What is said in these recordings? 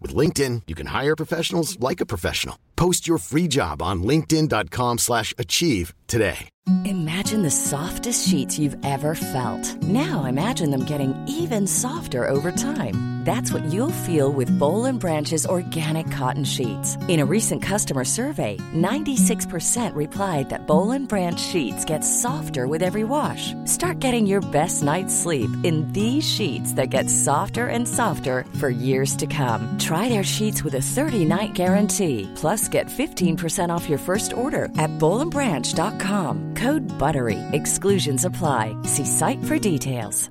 With LinkedIn, you can hire professionals like a professional. Post your free job on linkedin.com slash achieve today. Imagine the softest sheets you've ever felt. Now imagine them getting even softer over time. That's what you'll feel with Bowl Branch's organic cotton sheets. In a recent customer survey, 96% replied that Bowl Branch sheets get softer with every wash. Start getting your best night's sleep in these sheets that get softer and softer for years to come. Their sheets with a 30-night guarantee. Plus, get 15% off your first order at bollandbranch.com. Code BUTTERY. Exclusions apply. See site for details.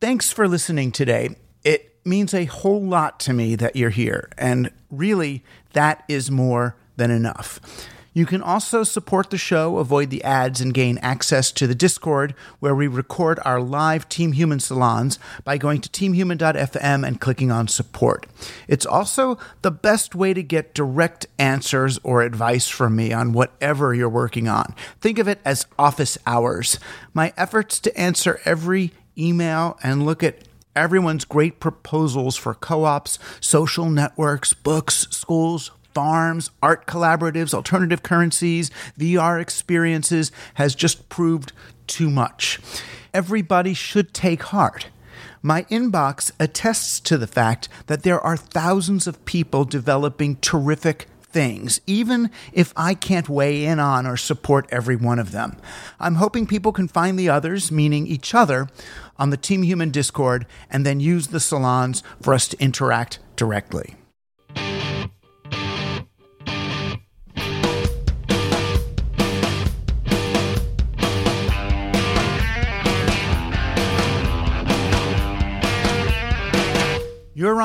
Thanks for listening today. It means a whole lot to me that you're here, and really, that is more than enough. You can also support the show, avoid the ads, and gain access to the Discord where we record our live Team Human salons by going to teamhuman.fm and clicking on support. It's also the best way to get direct answers or advice from me on whatever you're working on. Think of it as office hours. My efforts to answer every email and look at everyone's great proposals for co ops, social networks, books, schools, farms, art collaboratives, alternative currencies, VR experiences has just proved too much. Everybody should take heart. My inbox attests to the fact that there are thousands of people developing terrific things, even if I can't weigh in on or support every one of them. I'm hoping people can find the others, meaning each other, on the Team Human Discord and then use the salons for us to interact directly.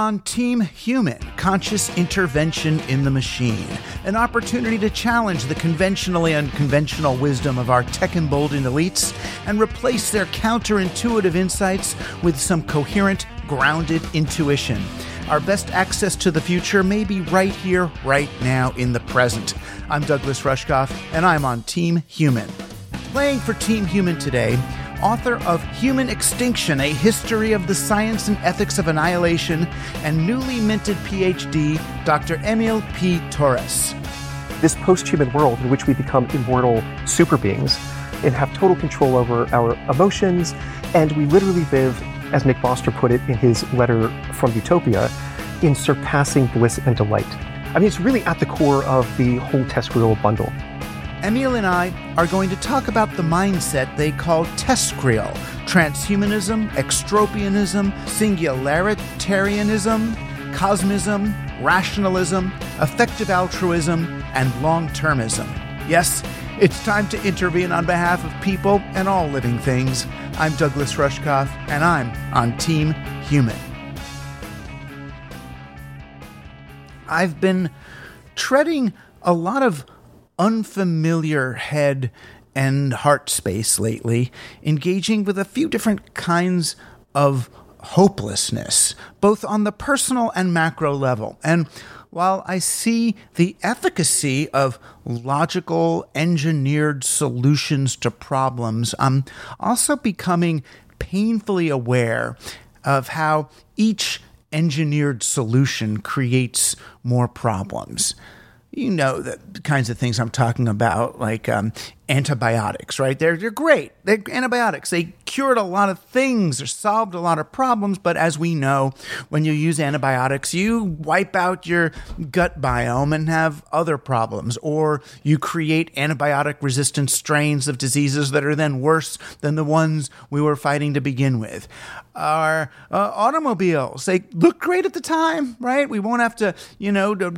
On Team Human Conscious Intervention in the Machine, an opportunity to challenge the conventionally unconventional wisdom of our tech emboldened elites and replace their counterintuitive insights with some coherent, grounded intuition. Our best access to the future may be right here, right now, in the present. I'm Douglas Rushkoff, and I'm on Team Human. Playing for Team Human today, author of Human Extinction A History of the Science and Ethics of Annihilation, and newly minted PhD, Dr. Émile P. Torres. This post human world in which we become immortal super beings and have total control over our emotions, and we literally live, as Nick Bostrom put it in his letter from Utopia, in surpassing bliss and delight. I mean, it's really at the core of the whole TESCREAL bundle. Émile and I are going to talk about the mindset they call TESCREAL transhumanism, extropianism, singularitarianism, cosmism, rationalism, effective altruism, and long termism. Yes, it's time to intervene on behalf of people and all living things. I'm Douglas Rushkoff, and I'm on Team Human. I've been treading a lot of unfamiliar head and heart space lately, engaging with a few different kinds of hopelessness, both on the personal and macro level. And while I see the efficacy of logical, engineered solutions to problems, I'm also becoming painfully aware of how each engineered solution creates more problems you know the kinds of things I'm talking about, like um, antibiotics, right? They're, they're great. They're antibiotics. They cured a lot of things or solved a lot of problems. But as we know, when you use antibiotics, you wipe out your gut biome and have other problems, or you create antibiotic resistant strains of diseases that are then worse than the ones we were fighting to begin with. Our uh, automobiles, they look great at the time, right? We won't have to, you know, to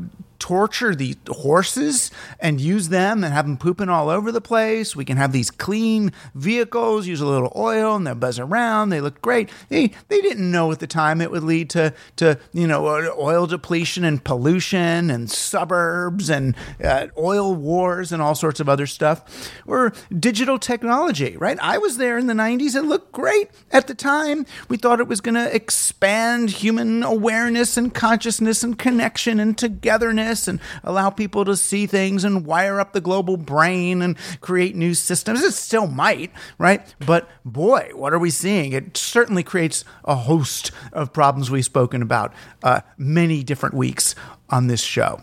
torture the horses and use them and have them pooping all over the place. We can have these clean vehicles, use a little oil, and they'll buzz around. They look great. They they didn't know at the time it would lead to to you know oil depletion and pollution and suburbs and uh, oil wars and all sorts of other stuff. Or digital technology, right? I was there in the '90s. It looked great at the time. We thought it was going to expand human awareness and consciousness and connection and togetherness and allow people to see things and wire up the global brain and create new systems. It still might, right? But boy, what are we seeing? It certainly creates a host of problems we've spoken about uh, many different weeks on this show,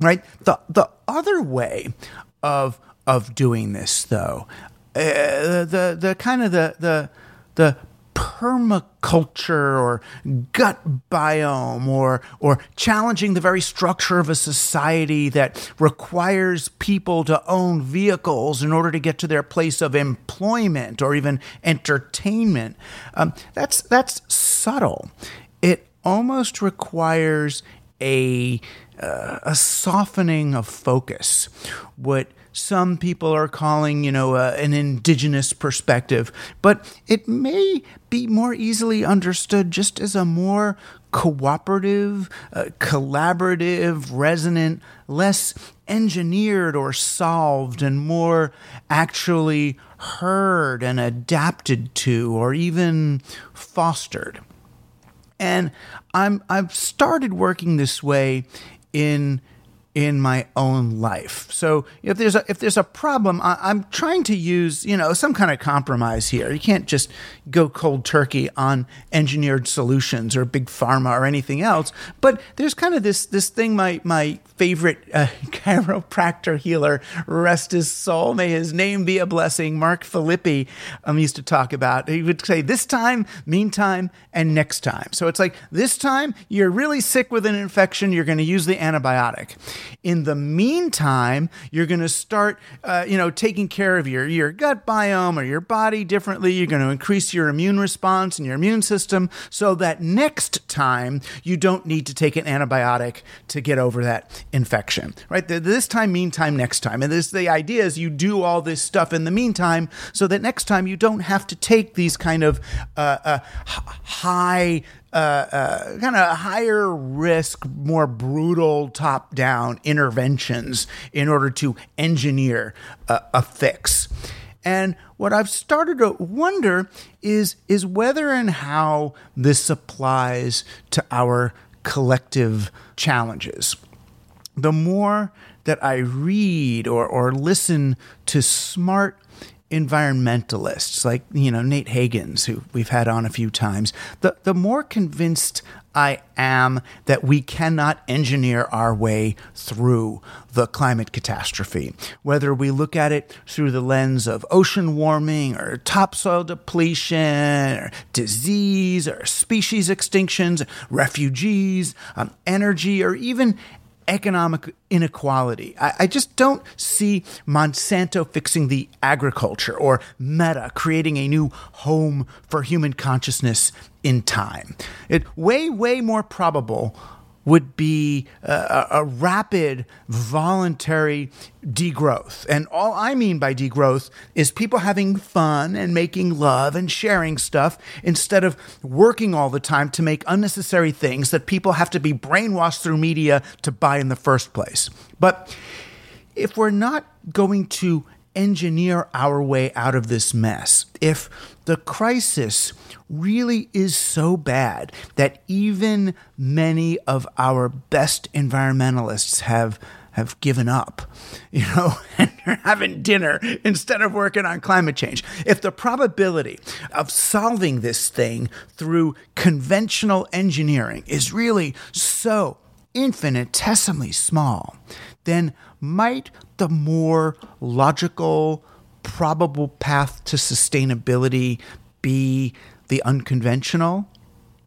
right? The the other way of of doing this, though, uh, the the kind of the the the permaculture or gut biome or or challenging the very structure of a society that requires people to own vehicles in order to get to their place of employment or even entertainment. Um, that's that's subtle. It almost requires a uh, a softening of focus. What some people are calling, you know, uh, an indigenous perspective, but it may be more easily understood just as a more cooperative, uh, collaborative, resonant, less engineered or solved, and more actually heard and adapted to or even fostered. And I'm I've started working this way in in my own life. So if there's a if there's a problem, I, am trying to use you know some kind of compromise here. You can't just go cold turkey on engineered solutions or big pharma or anything else. But there's kind of this this thing my my favorite uh, chiropractor healer, rest his soul, may his name be a blessing. Mark Filippi um, used to talk about. He would say this time, meantime, and next time. So it's like this time you're really sick with an infection, you're going to use the antibiotic. In the meantime, you're going to start, uh, you know, taking care of your, your gut biome or your body differently. You're going to increase your immune response and your immune system so that next time you don't need to take an antibiotic to get over that infection, right? This time, meantime, next time. And this, the idea is you do all this stuff in the meantime so that next time you don't have to take these kind of uh, uh, high uh, uh, kind of higher risk, more brutal top down interventions in order to engineer a, a fix. And what I've started to wonder is, is whether and how this applies to our collective challenges. The more that I read or, or listen to smart environmentalists like you know Nate Hagens, who we've had on a few times, the the more convinced I am that we cannot engineer our way through the climate catastrophe. Whether we look at it through the lens of ocean warming or topsoil depletion or disease or species extinctions, refugees, um, energy, or even economic inequality. I, I, just don't see Monsanto fixing the agriculture or Meta creating a new home for human consciousness in time. It way, way more probable would be a, a, rapid voluntary degrowth. And all I mean by degrowth is people having fun and making love and sharing stuff instead of working all the time to make unnecessary things that people have to be brainwashed through media to buy in the first place. But if we're not going to engineer our way out of this mess, if the crisis really is so bad that even many of our best environmentalists have have given up, you know, and are having dinner instead of working on climate change. If the probability of solving this thing through conventional engineering is really so infinitesimally small, then might the more logical, probable path to sustainability be the unconventional?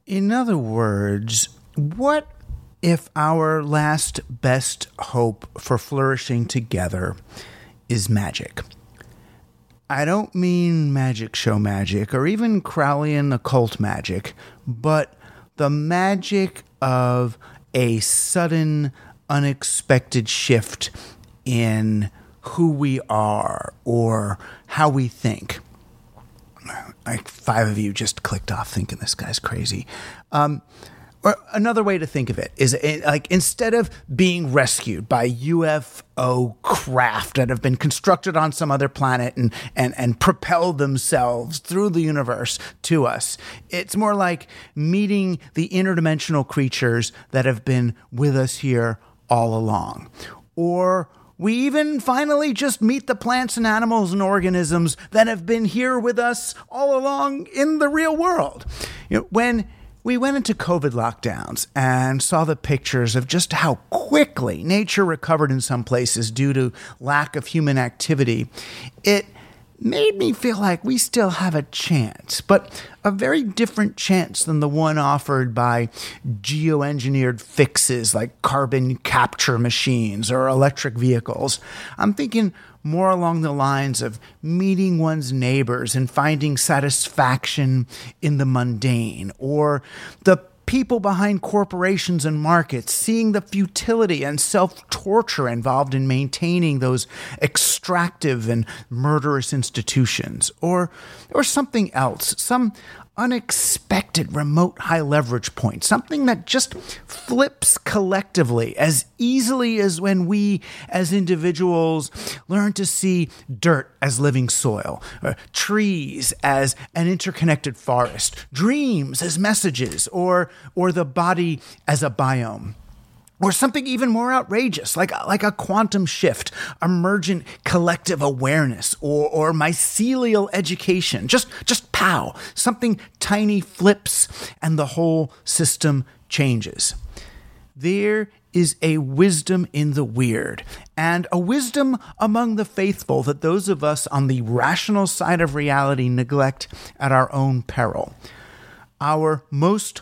In other words, what if our last best hope for flourishing together is magic? I don't mean magic show magic or even Crowleyan occult magic, but the magic of a sudden, unexpected shift in who we are or how we think. Like five of you just clicked off thinking this guy's crazy. Um, or another way to think of it is it, like instead of being rescued by UFO craft that have been constructed on some other planet and, and, and propel themselves through the universe to us, it's more like meeting the interdimensional creatures that have been with us here all along. Or we even finally just meet the plants and animals and organisms that have been here with us all along in the real world. You know, when we went into COVID lockdowns and saw the pictures of just how quickly nature recovered in some places due to lack of human activity. It made me feel like we still have a chance, but a very different chance than the one offered by geoengineered fixes like carbon capture machines or electric vehicles. I'm thinking more along the lines of meeting one's neighbors and finding satisfaction in the mundane, or the people behind corporations and markets, seeing the futility and self torture involved in maintaining those extractive and murderous institutions, or, or something else, some unexpected remote high leverage point, something that just flips collectively as easily as when we as individuals learn to see dirt as living soil, trees as an interconnected forest, dreams as messages, or, or the body as a biome or something even more outrageous, like like a quantum shift, emergent collective awareness, or or mycelial education. Just just pow, something tiny flips, and the whole system changes. There is a wisdom in the weird, and a wisdom among the faithful that those of us on the rational side of reality neglect at our own peril. Our most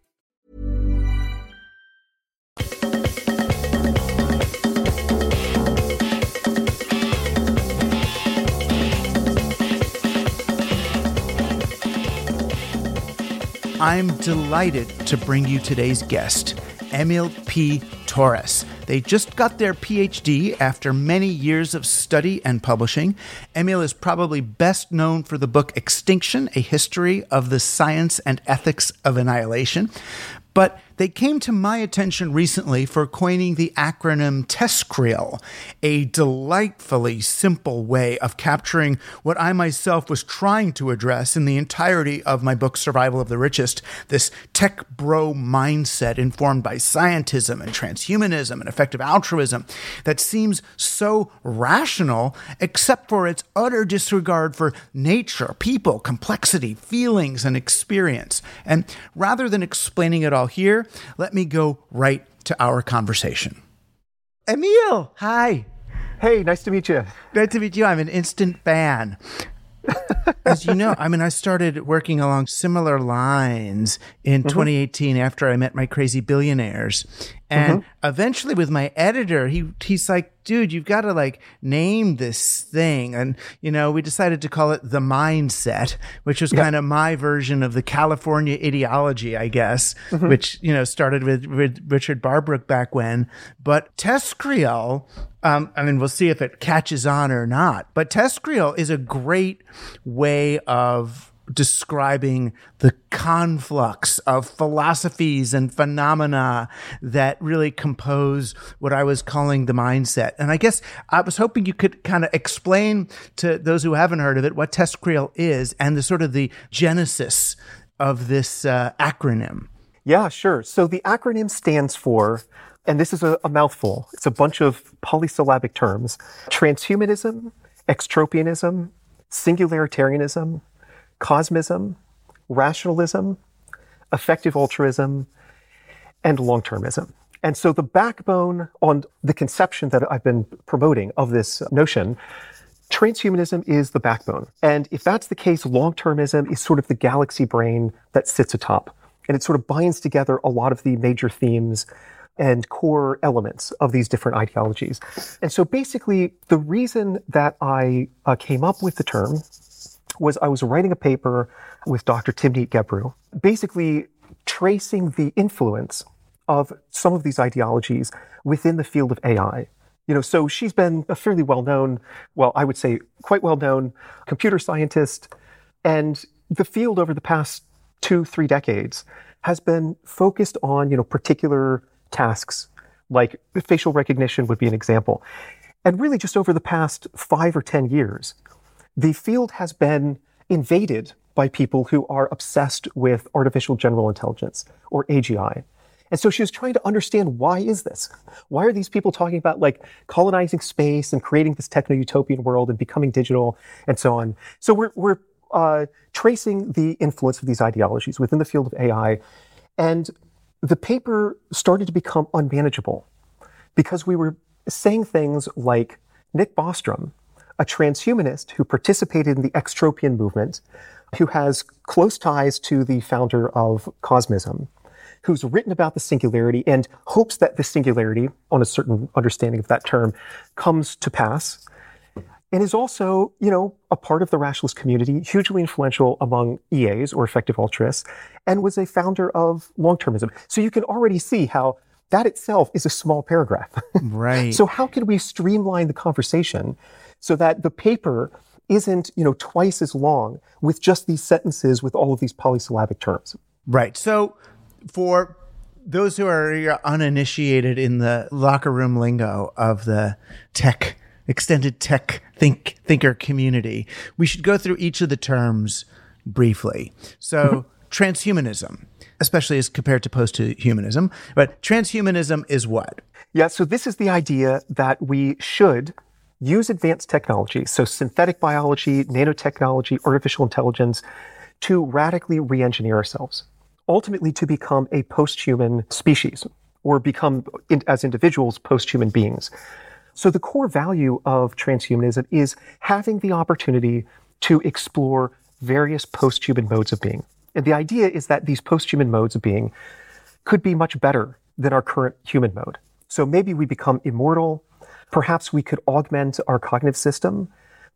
I'm delighted to bring you today's guest, Émile P. Torres. They just got their PhD after many years of study and publishing. Émile is probably best known for the book Extinction A History of the Science and Ethics of Annihilation. But they came to my attention recently for coining the acronym TESCREAL, a delightfully simple way of capturing what I myself was trying to address in the entirety of my book, Survival of the Richest this tech bro mindset informed by scientism and transhumanism and effective altruism that seems so rational, except for its utter disregard for nature, people, complexity, feelings, and experience. And rather than explaining it all here, let me go right to our conversation. Émile, hi. Hey, nice to meet you. Nice to meet you. I'm an instant fan. As you know, I mean, I started working along similar lines in mm-hmm. 2018 after I met my crazy billionaires. And eventually with my editor, he he's like, dude, you've got to like name this thing. And, you know, we decided to call it the mindset, which was kind of my version of the California ideology, I guess, which, you know, started with, with Richard Barbrook back when. But TESCREAL, um, I mean, we'll see if it catches on or not. But TESCREAL is a great way of describing the conflux of philosophies and phenomena that really compose what I was calling the mindset. And I guess I was hoping you could kind of explain to those who haven't heard of it what TESCREAL is and the sort of the genesis of this uh, acronym. Yeah, sure. So the acronym stands for, and this is a, a mouthful, it's a bunch of polysyllabic terms transhumanism, extropianism, singularitarianism, cosmism, rationalism, effective altruism, and long termism. And so the backbone on the conception that I've been promoting of this notion, transhumanism is the backbone. And if that's the case, long termism is sort of the galaxy brain that sits atop. And it sort of binds together a lot of the major themes and core elements of these different ideologies. And so basically, the reason that I uh, came up with the term was I was writing a paper with Dr. Timnit Gebru, basically tracing the influence of some of these ideologies within the field of AI. You know, so she's been a fairly well known, well, I would say quite well known computer scientist. And the field over the past two, three decades has been focused on, you know, particular tasks, like facial recognition would be an example. And really, just over the past five or 10 years, the field has been invaded by people who are obsessed with artificial general intelligence or AGI. And so she was trying to understand why is this? Why are these people talking about like colonizing space and creating this techno utopian world and becoming digital and so on? So we're, we're uh, tracing the influence of these ideologies within the field of AI. And the paper started to become unmanageable because we were saying things like Nick Bostrom, a transhumanist who participated in the extropian movement, who has close ties to the founder of Cosmism, who's written about the singularity and hopes that the singularity, on a certain understanding of that term, comes to pass. And is also, you know, a part of the rationalist community, hugely influential among EAs or effective altruists, and was a founder of long termism. So you can already see how that itself is a small paragraph. Right. so how can we streamline the conversation so that the paper isn't, you know, twice as long with just these sentences with all of these polysyllabic terms? Right. So for those who are uninitiated in the locker room lingo of the tech extended tech think thinker community, we should go through each of the terms briefly. So mm-hmm. transhumanism, especially as compared to post-humanism, but transhumanism is what? Yeah, so this is the idea that we should use advanced technology, so synthetic biology, nanotechnology, artificial intelligence, to radically re engineer ourselves, ultimately to become a post human species or become, as individuals, post human beings. So the core value of transhumanism is having the opportunity to explore various post human modes of being. And the idea is that these post human modes of being could be much better than our current human mode. So maybe we become immortal. Perhaps we could augment our cognitive system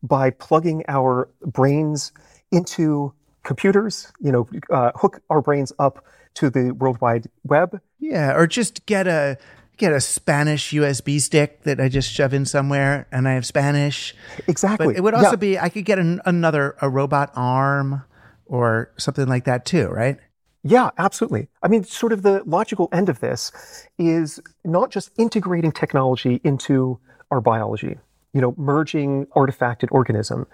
by plugging our brains into computers, you know, uh, hook our brains up to the World Wide Web. Yeah, or just get a get a Spanish USB stick that I just shove in somewhere and I have Spanish. Exactly. But it would also Yeah. be I could get an, another a robot arm or something like that too, right? Yeah, absolutely. I mean, sort of the logical end of this is not just integrating technology into our biology, you know, merging artifacted organism,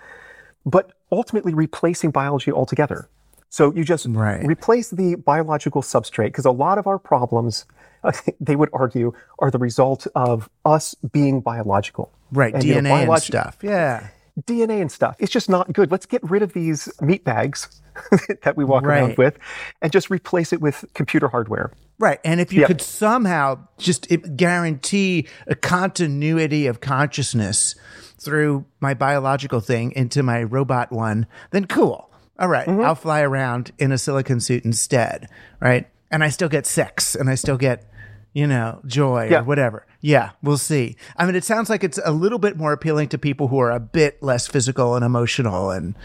but ultimately replacing biology altogether. So you just Right. replace the biological substrate because a lot of our problems, they would argue, are the result of us being biological. Right, And, you know, DNA and stuff. Yeah. DNA and stuff. It's just not good. Let's get rid of these meat bags that we walk around with and just replace it with computer hardware. Right. And if you Yeah. could somehow just guarantee a continuity of consciousness through my biological thing into my robot one, then cool. All right, Mm-hmm. I'll fly around in a silicon suit instead. Right. And I still get sex and I still get, you know, joy Yeah. or whatever. Yeah, we'll see. I mean, it sounds like it's a little bit more appealing to people who are a bit less physical and emotional and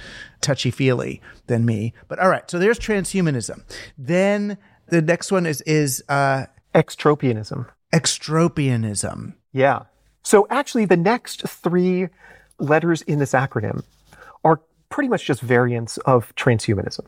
touchy feely than me. But all right, so there's transhumanism. Then the next one is is uh, Extropianism. extropianism. Yeah. So actually, the next three letters in this acronym are pretty much just variants of transhumanism.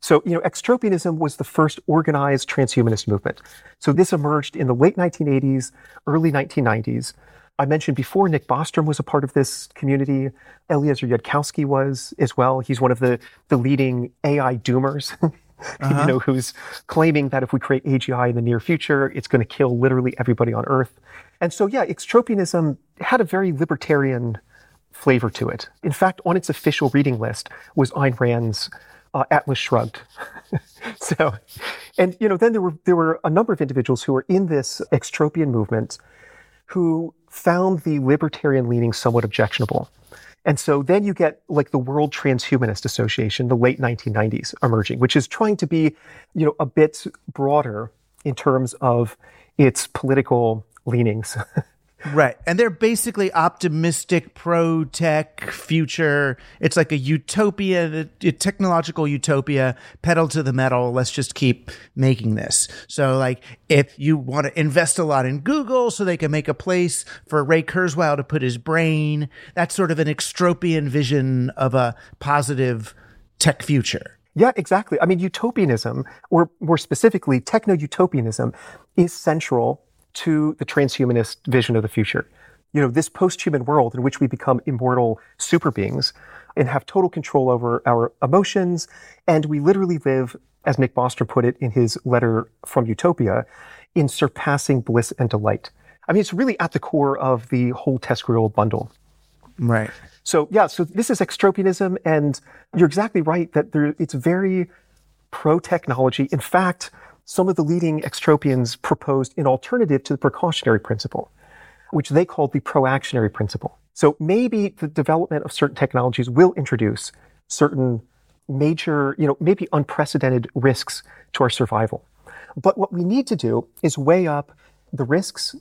So, you know, extropianism was the first organized transhumanist movement. So this emerged in the late 1980s, early 1990s. I mentioned before Nick Bostrom was a part of this community. Eliezer Yudkowsky was as well. He's one of the, the leading AI doomers, you uh-huh. know, who's claiming that if we create AGI in the near future, it's going to kill literally everybody on Earth. And so, yeah, extropianism had a very libertarian flavor to it. In fact, on its official reading list was Ayn Rand's uh, Atlas Shrugged. so, and you know, then there were there were a number of individuals who were in this extropian movement who found the libertarian leaning somewhat objectionable. And so then you get like the World Transhumanist Association, the late 1990s emerging, which is trying to be, you know, a bit broader in terms of its political leanings. Right. And they're basically optimistic, pro tech future. It's like a utopia, a technological utopia, pedal to the metal. Let's just keep making this. So, like, if you want to invest a lot in Google so they can make a place for Ray Kurzweil to put his brain, that's sort of an extropian vision of a positive tech future. Yeah, exactly. I mean, utopianism, or more specifically, techno utopianism, is central to the transhumanist vision of the future. You know, this post human world in which we become immortal super beings and have total control over our emotions. And we literally live, as Nick Bostrom put it in his letter from Utopia, in surpassing bliss and delight. I mean, it's really at the core of the whole TESCREAL bundle. Right. So yeah, so this is extropianism, and you're exactly right that there, it's very pro technology. In fact, some of the leading extropians proposed an alternative to the precautionary principle, which they called the proactionary principle. So maybe the development of certain technologies will introduce certain major, you know, maybe unprecedented risks to our survival. But what we need to do is weigh up the risks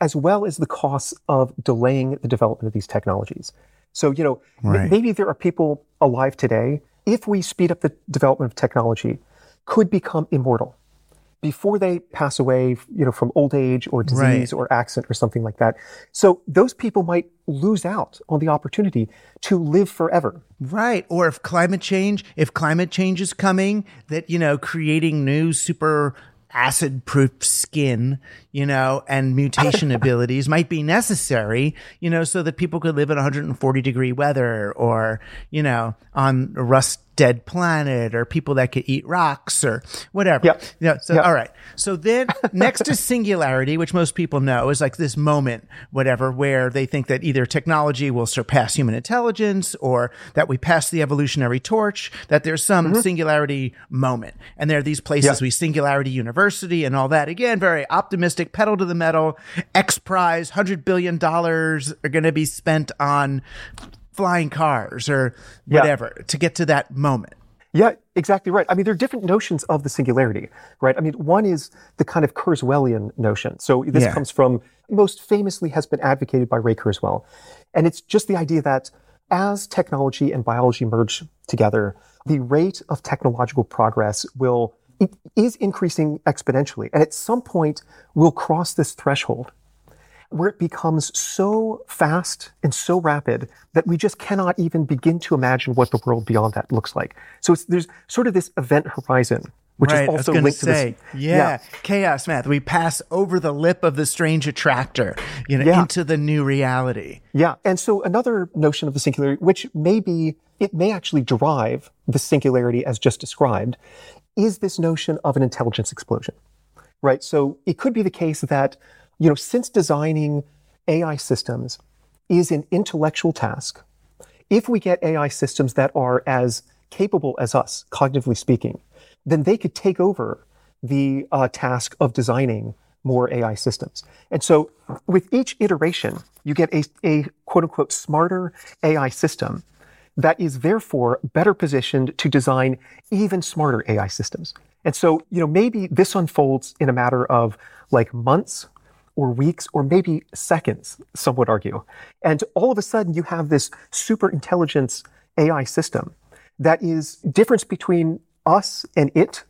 as well as the costs of delaying the development of these technologies. So, you know, m- maybe there are people alive today, if we speed up the development of technology, could become immortal before they pass away, you know, from old age or disease Right. or accident or something like that. So those people might lose out on the opportunity to live forever. Right. Or if climate change, if climate change is coming, that, you know, creating new super acid proof skin, you know, and mutation abilities might be necessary, you know, so that people could live in 140 degree weather or, you know, on a rust dead planet or people that could eat rocks or whatever. Yep. You know, so, Yep. all right. So then next to singularity, which most people know is like this moment, whatever, where they think that either technology will surpass human intelligence or that we pass the evolutionary torch, that there's some singularity moment. And there are these places Mm-hmm. We singularity university and all that. Again, very optimistic, pedal to the metal, X prize, hundred billion dollars are going to be spent on flying cars or Yeah. whatever to get to that moment. Yeah, exactly right. I mean, there are different notions of the singularity, right? I mean, one is the kind of Kurzweilian notion. So this Yeah. comes from, most famously has been advocated by Ray Kurzweil. And it's just the idea that as technology and biology merge together, the rate of technological progress will, it is increasing exponentially. And at some point we'll cross this threshold where it becomes so fast and so rapid that we just cannot even begin to imagine what the world beyond that looks like. So it's, there's sort of this event horizon, which right, is also linked say, to this. yeah, chaos math. We pass over the lip of the strange attractor, you know, Yeah. into the new reality. Yeah. And so another notion of the singularity, which may be, it may actually derive the singularity as just described, is this notion of an intelligence explosion, right? So it could be the case that, you know, since designing AI systems is an intellectual task, if we get AI systems that are as capable as us, cognitively speaking, then they could take over the uh, task of designing more AI systems. And so with each iteration, you get a, a quote unquote smarter AI system that is therefore better positioned to design even smarter AI systems. And so, you know, maybe this unfolds in a matter of like months or weeks or maybe seconds, some would argue. And all of a sudden you have this super intelligence AI system that is difference between us and it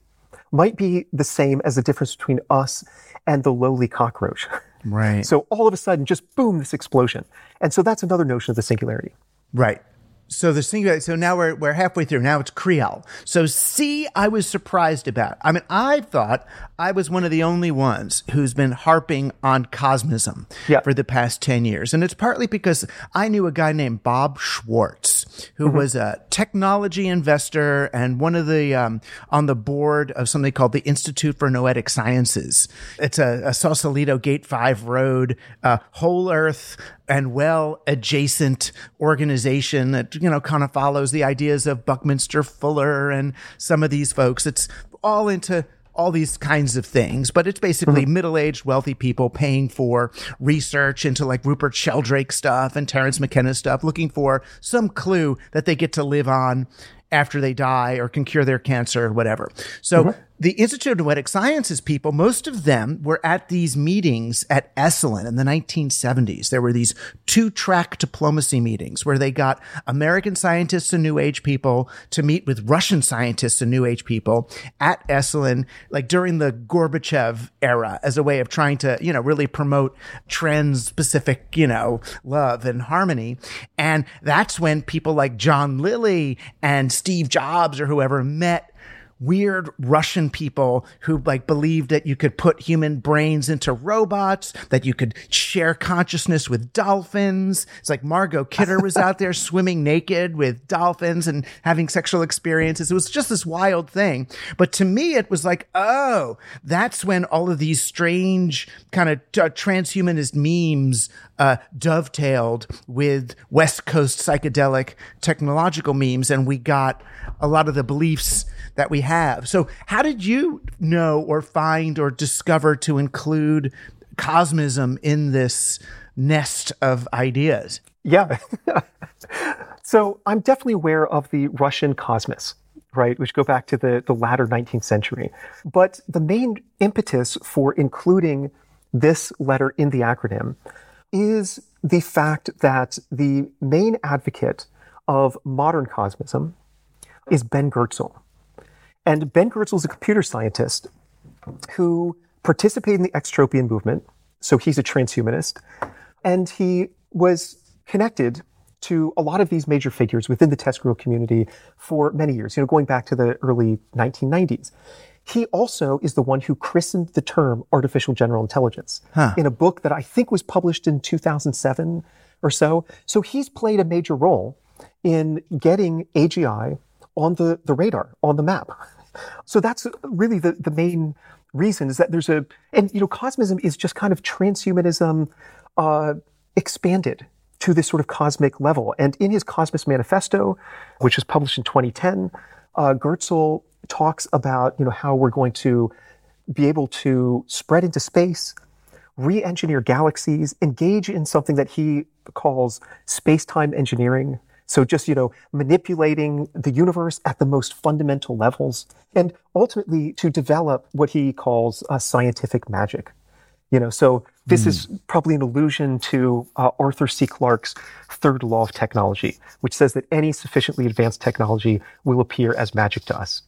might be the same as the difference between us and the lowly cockroach. Right. So all of a sudden, just boom, this explosion. And so that's another notion of the singularity. Right. So the singular. So now we're we're halfway through. Now it's CREAL. So C, I was surprised about. I mean, I thought I was one of the only ones who's been harping on cosmism Yeah. for the past ten years, and it's partly because I knew a guy named Bob Schwartz, who was a technology investor and one of the um, on the board of something called the Institute for Noetic Sciences. It's a, a Sausalito Gate Five Road, uh, whole Earth and well adjacent organization that you know kind of follows the ideas of Buckminster Fuller and some of these folks. It's all into all these kinds of things, but it's basically mm-hmm. middle-aged wealthy people paying for research into like Rupert Sheldrake stuff and Terence McKenna stuff, looking for some clue that they get to live on after they die or can cure their cancer or whatever. So mm-hmm. the Institute of Noetic Sciences people, most of them were at these meetings at Esalen in the 1970s. There were these two track diplomacy meetings where they got American scientists and New Age people to meet with Russian scientists and New Age people at Esalen, like during the Gorbachev era as a way of trying to, you know, really promote trans specific, you know, love and harmony. And that's when people like John Lilly and Steve Jobs or whoever met weird Russian people who like believed that you could put human brains into robots, that you could share consciousness with dolphins. It's like Margot Kidder was out there swimming naked with dolphins and having sexual experiences. It was just this wild thing. But to me, it was like, oh, that's when all of these strange kind of uh, transhumanist memes uh, dovetailed with West Coast psychedelic technological memes, and we got a lot of the beliefs that we have. So, how did you know or find or discover to include cosmism in this nest of ideas? Yeah. so I'm definitely aware of the Russian cosmos, right, which go back to the, the latter 19th century. But the main impetus for including this letter in the acronym is the fact that the main advocate of modern cosmism is Ben Goertzel. And Ben Goertzel is a computer scientist who participated in the extropian movement. So he's a transhumanist. And he was connected to a lot of these major figures within the TESCREAL community for many years, you know, going back to the early 1990s. He also is the one who christened the term artificial general intelligence in a book that I think was published in 2007 or so. So he's played a major role in getting AGI on the, the radar, on the map. So that's really the, the main reason is that there's a, and you know, cosmism is just kind of transhumanism uh, expanded to this sort of cosmic level. And in his Cosmist Manifesto, which was published in 2010, uh, Goertzel talks about, you know, how we're going to be able to spread into space, re-engineer galaxies, engage in something that he calls space-time engineering. So just, you know, manipulating the universe at the most fundamental levels and ultimately to develop what he calls uh, scientific magic. You know, so this is probably an allusion to uh, Arthur C. Clarke's third law of technology, which says that any sufficiently advanced technology will appear as magic to us.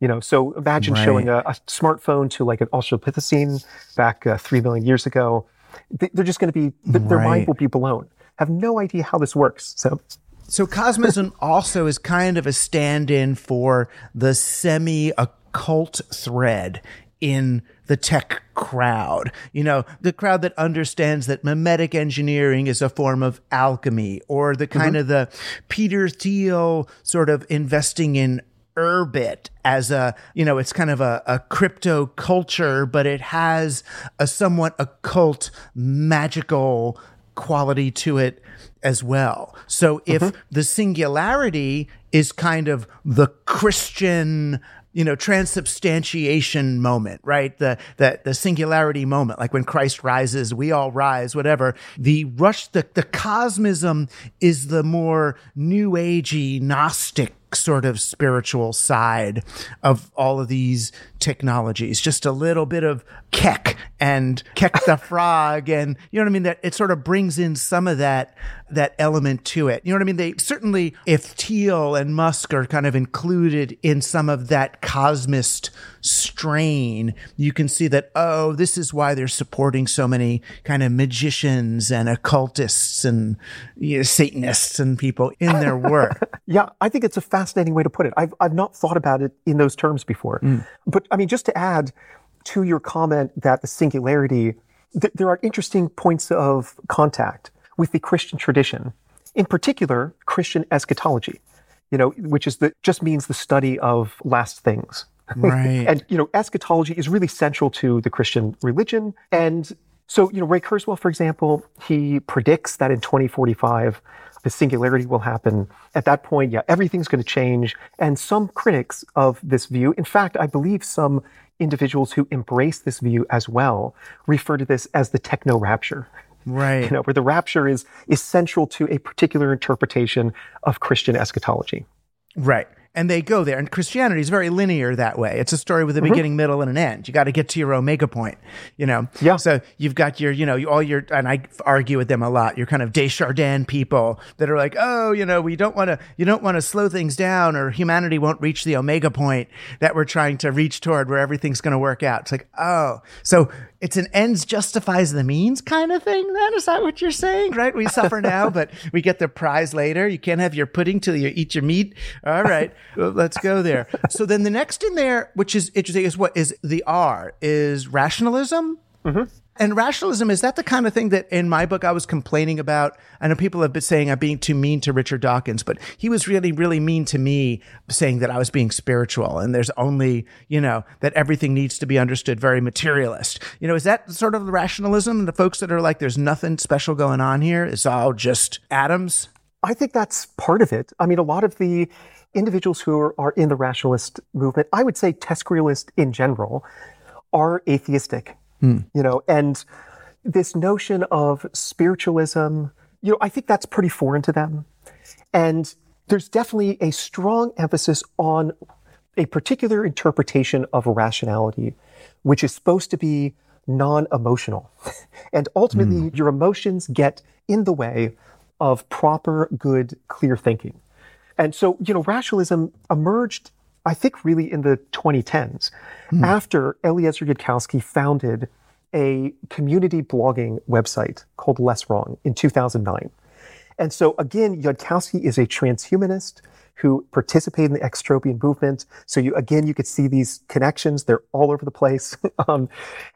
You know, so imagine Right. showing a, a smartphone to like an Australopithecine back uh, three million years ago. They- They're just going to be, th- their Right. mind will be blown. Have no idea how this works. So, So cosmism also is kind of a stand-in for the semi-occult thread in the tech crowd. You know, the crowd that understands that mimetic engineering is a form of alchemy or the mm-hmm. kind of the Peter Thiel sort of investing in Urbit as a, you know, it's kind of a, a crypto culture, but it has a somewhat occult, magical quality to it as well. So if Mm-hmm. the singularity is kind of the Christian you know transubstantiation moment right the, the the singularity moment like when christ rises we all rise whatever the rush the, the cosmism is the more new agey gnostic sort of spiritual side of all of these technologies. Just a little bit of Kek and Kek the frog, and you know what I mean. That it sort of brings in some of that that element to it. You know what I mean? They certainly, if Thiel and Musk are kind of included in some of that cosmist strain, you can see that oh, this is why they're supporting so many kind of magicians and occultists and you know, Satanists and people in their work. Yeah, I think it's a fascinating way to put it. I've, I've not thought about it in those terms before. Mm. But I mean, just to add to your comment that the singularity, th- there are interesting points of contact with the Christian tradition, in particular, Christian eschatology, you know, which is the, just means the study of last things. Right. and, you know, eschatology is really central to the Christian religion. And so, you know, Ray Kurzweil, for example, he predicts that in 2045, the singularity will happen. At that point, yeah, everything's going to change. And some critics of this view, in fact, I believe some individuals who embrace this view as well, refer to this as the techno rapture. Right. You know, where the rapture is is central to a particular interpretation of Christian eschatology. Right. And they go there. And Christianity is very linear that way. It's a story with a Mm-hmm. beginning, middle, and an end. You got to get to your omega point, you know? Yeah. So you've got your, you know, all your, and I argue with them a lot, your kind of de Chardin people that are like, oh, you know, we don't want to, you don't want to slow things down or humanity won't reach the omega point that we're trying to reach toward where everything's going to work out. It's like, oh, so it's an ends justifies the means kind of thing then? Is that what you're saying? Right? We suffer now, but we get the prize later. You can't have your pudding till you eat your meat. All right. Let's go there. So then the next in there, which is interesting, is what is the R is rationalism. Mm-hmm. And rationalism is that the kind of thing that in my book I was complaining about. I know people have been saying I'm being too mean to Richard Dawkins, but he was really, really mean to me, saying that I was being spiritual and there's only, you know, that everything needs to be understood very materialist. You know, is that sort of the rationalism? The folks that are like, there's nothing special going on here. It's all just atoms. I think that's part of it. I mean, a lot of the individuals who are, are in the rationalist movement, I would say Tescrealist in general, are atheistic. Mm. You know, and this notion of spiritualism, you know, I think that's pretty foreign to them. And there's definitely a strong emphasis on a particular interpretation of rationality, which is supposed to be non emotional. And ultimately, mm. your emotions get in the way of proper, good, clear thinking. And so, you know, rationalism emerged, I think, really in the 2010s after Eliezer Yudkowsky founded a community blogging website called Less Wrong in 2009. And so, again, Yudkowsky is a transhumanist who participated in the extropian movement. So, you again, you could see these connections; they're all over the place. um,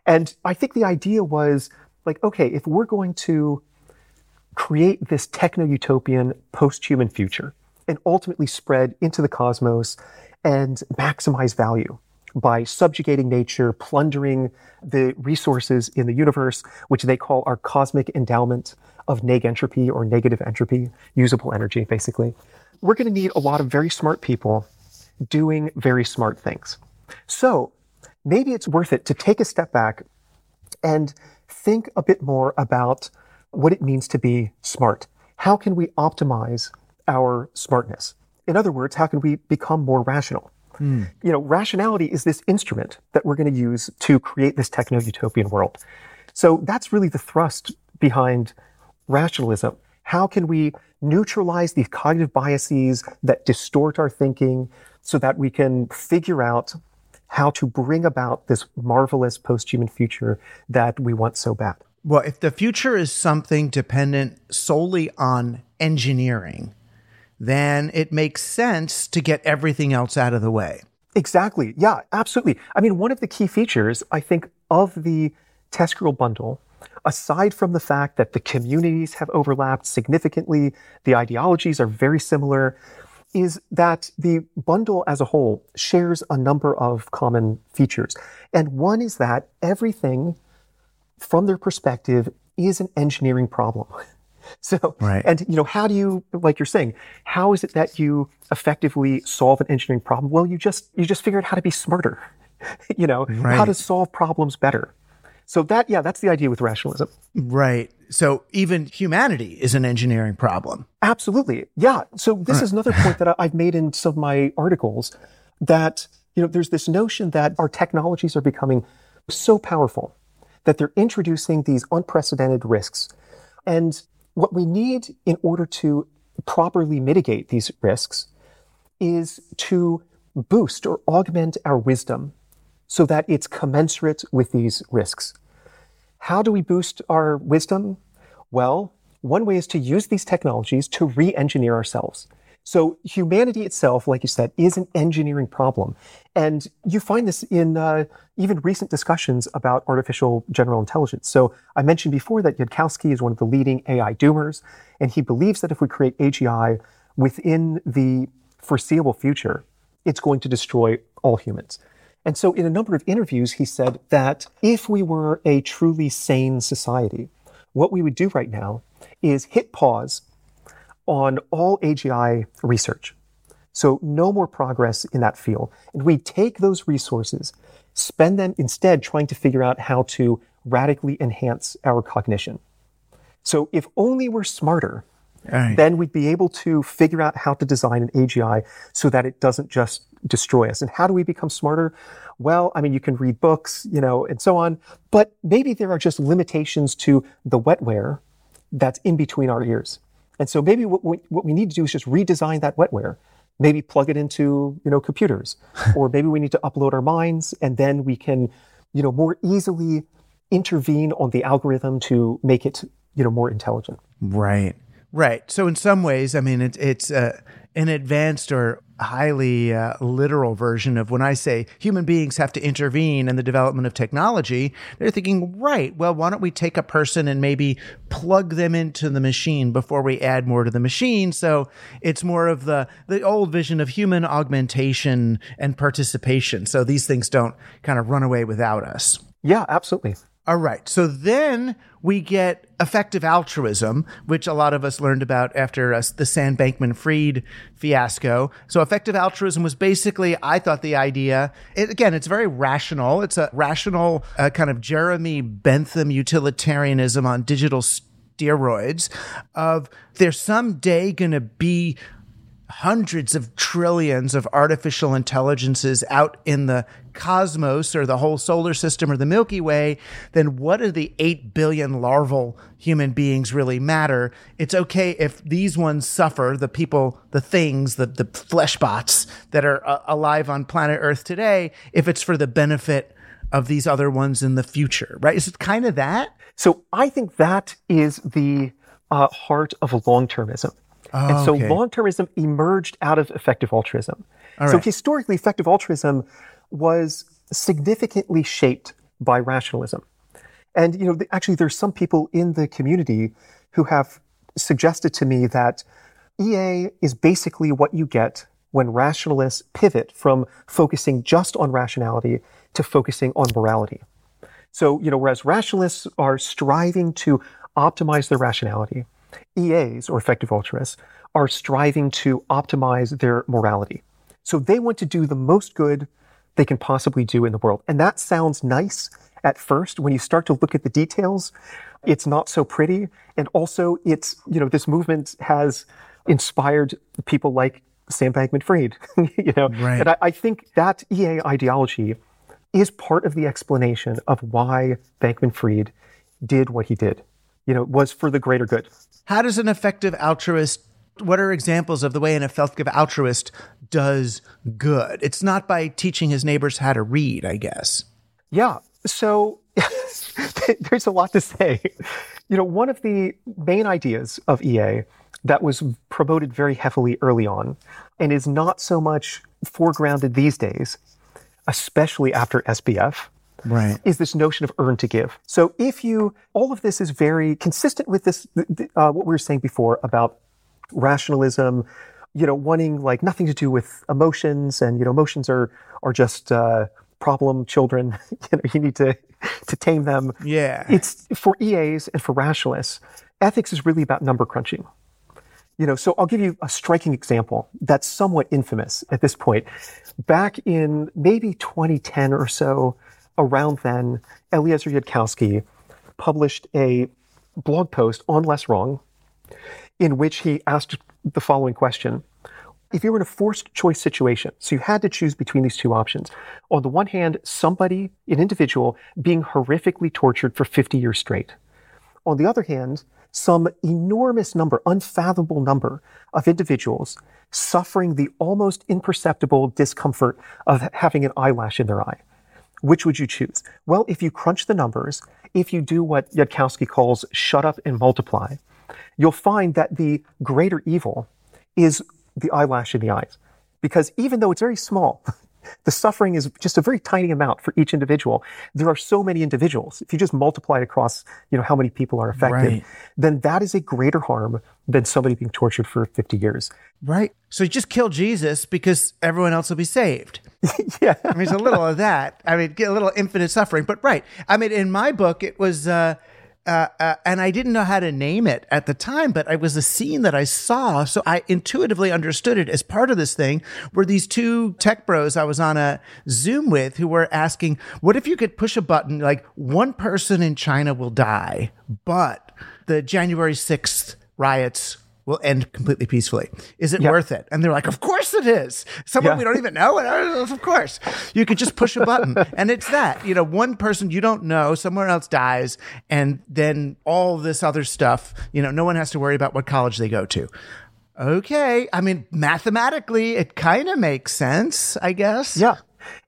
and I think the idea was like, okay, if we're going to create this techno utopian post human future and ultimately spread into the cosmos and maximize value by subjugating nature, plundering the resources in the universe, which they call our cosmic endowment of neg entropy or negative entropy, usable energy, basically. We're going to need a lot of very smart people doing very smart things. So maybe it's worth it to take a step back and think a bit more about what it means to be smart. How can we optimize our smartness? In other words, how can we become more rational? Hmm. You know, rationality is this instrument that we're going to use to create this techno utopian world. So that's really the thrust behind rationalism. How can we neutralize these cognitive biases that distort our thinking so that we can figure out how to bring about this marvelous post human future that we want so bad? Well, if the future is something dependent solely on engineering, then it makes sense to get everything else out of the way. Exactly. Yeah, absolutely. I mean, one of the key features, I think, of the TESCREAL bundle, aside from the fact that the communities have overlapped significantly, the ideologies are very similar, is that the bundle as a whole shares a number of common features. And one is that everything from their perspective is an engineering problem. So, Right. and you know, how do you, like you're saying, how is it that you effectively solve an engineering problem? Well, you just you just figure out how to be smarter. you know, how to solve problems better. So that, yeah, that's the idea with rationalism. Right. So even humanity is an engineering problem. Absolutely. Yeah. So this is another point that I've made in some of my articles that, you know, there's this notion that our technologies are becoming so powerful that they're introducing these unprecedented risks. And what we need in order to properly mitigate these risks is to boost or augment our wisdom so that it's commensurate with these risks. How do we boost our wisdom? Well, one way is to use these technologies to re engineer ourselves. So, humanity itself, like you said, is an engineering problem. And you find this in uh, even recent discussions about artificial general intelligence. So, I mentioned before that Yudkowsky is one of the leading AI doomers, and he believes that if we create AGI within the foreseeable future, it's going to destroy all humans. And so, in a number of interviews, he said that if we were a truly sane society, what we would do right now is hit pause on all AGI research. So, no more progress in that field. And we take those resources, spend them instead trying to figure out how to radically enhance our cognition. So, if only we're smarter, Right. then we'd be able to figure out how to design an AGI so that it doesn't just destroy us. And how do we become smarter? Well, I mean, you can read books, you know, and so on, but maybe there are just limitations to the wetware that's in between our ears. And so maybe what we, what we need to do is just redesign that wetware. Maybe plug it into, you know, computers, or maybe we need to upload our minds and then we can, you know, more easily intervene on the algorithm to make it, you know, more intelligent. Right. Right. So in some ways, I mean, it, it's uh, an advanced or highly uh, literal version of when I say human beings have to intervene in the development of technology. They're thinking, right, well, why don't we take a person and maybe plug them into the machine before we add more to the machine? So it's more of the the old vision of human augmentation and participation. So these things don't kind of run away without us. Yeah, absolutely. All right. So then we get effective altruism, which a lot of us learned about after uh, the Sam Bankman Fried fiasco. So effective altruism was basically, I thought the idea, it, again, it's very rational. It's a rational uh, kind of Jeremy Bentham utilitarianism on digital steroids of there's someday going to be hundreds of trillions of artificial intelligences out in the cosmos or the whole solar system or the Milky Way, then what do the 8 billion larval human beings really matter? It's okay if these ones suffer, the people, the things, the, the flesh bots that are uh, alive on planet Earth today, if it's for the benefit of these other ones in the future, right? Is it kind of that? So I think that is the uh, heart of long termism. And oh, so okay. termism emerged out of effective altruism. so historically, effective altruism was significantly shaped by rationalism. And, you know, actually, there's some people in the community who have suggested to me that EA is basically what you get when rationalists pivot from focusing just on rationality to focusing on morality. So, you know, whereas rationalists are striving to optimize their rationality, EAs, or effective altruists, are striving to optimize their morality. So they want to do the most good they can possibly do in the world. And that sounds nice at first. When you start to look at the details, it's not so pretty. And also, it's, you know, this movement has inspired people like Sam Bankman Fried, you know. Right. And I, I think that EA ideology is part of the explanation of why Bankman Fried did what he did. You know, was for the greater good. How does an effective altruist what are examples of the way an effective altruist does good? It's not by teaching his neighbors how to read, I guess. Yeah. So there's a lot to say. You know, one of the main ideas of EA that was promoted very heavily early on and is not so much foregrounded these days, especially after SBF, Right. is this notion of earn to give. So if you, all of this is very consistent with this, uh, what we were saying before about rationalism, you know, wanting like nothing to do with emotions and, you know, emotions are, are just, uh, problem children. you know, you need to, to tame them. Yeah. It's for EAs and for rationalists. ethics is really about number crunching. You know, so I'll give you a striking example that's somewhat infamous at this point. Back in maybe 2010 or so, around then, Eliezer Yudkowsky published a blog post on Less Wrong in which he asked the following question. If you were in a forced choice situation, so you had to choose between these two options, on the one hand, somebody, an individual, being horrifically tortured for 50 years straight. On the other hand, some enormous number, unfathomable number of individuals suffering the almost imperceptible discomfort of having an eyelash in their eye. Which would you choose? Well, if you crunch the numbers, if you do what Yudkowsky calls shut up and multiply, you'll find that the greater evil is the eyelash in the eyes. Because even though it's very small, the suffering is just a very tiny amount for each individual. There are so many individuals. If you just multiply it across, you know, how many people are affected, Right. then that is a greater harm than somebody being tortured for 50 years. Right. So you just kill Jesus because everyone else will be saved. yeah. I mean, it's a little of that. I mean, get a little infinite suffering, but right. I mean, in my book, it was, uh, uh, uh, and I didn't know how to name it at the time, but it was a scene that I saw. So I intuitively understood it as part of this thing were these two tech bros I was on a Zoom with who were asking, what if you could push a button, like one person in China will die, but the January 6th riots will end completely peacefully. Is it Yeah. worth it? And they're like, of course it is. Someone Yeah. we don't even know. Of course. You could just push a button. and it's that, you know, one person you don't know, someone else dies, and then all this other stuff, you know, no one has to worry about what college they go to. Okay. I mean, mathematically, it kind of makes sense, I guess. Yeah.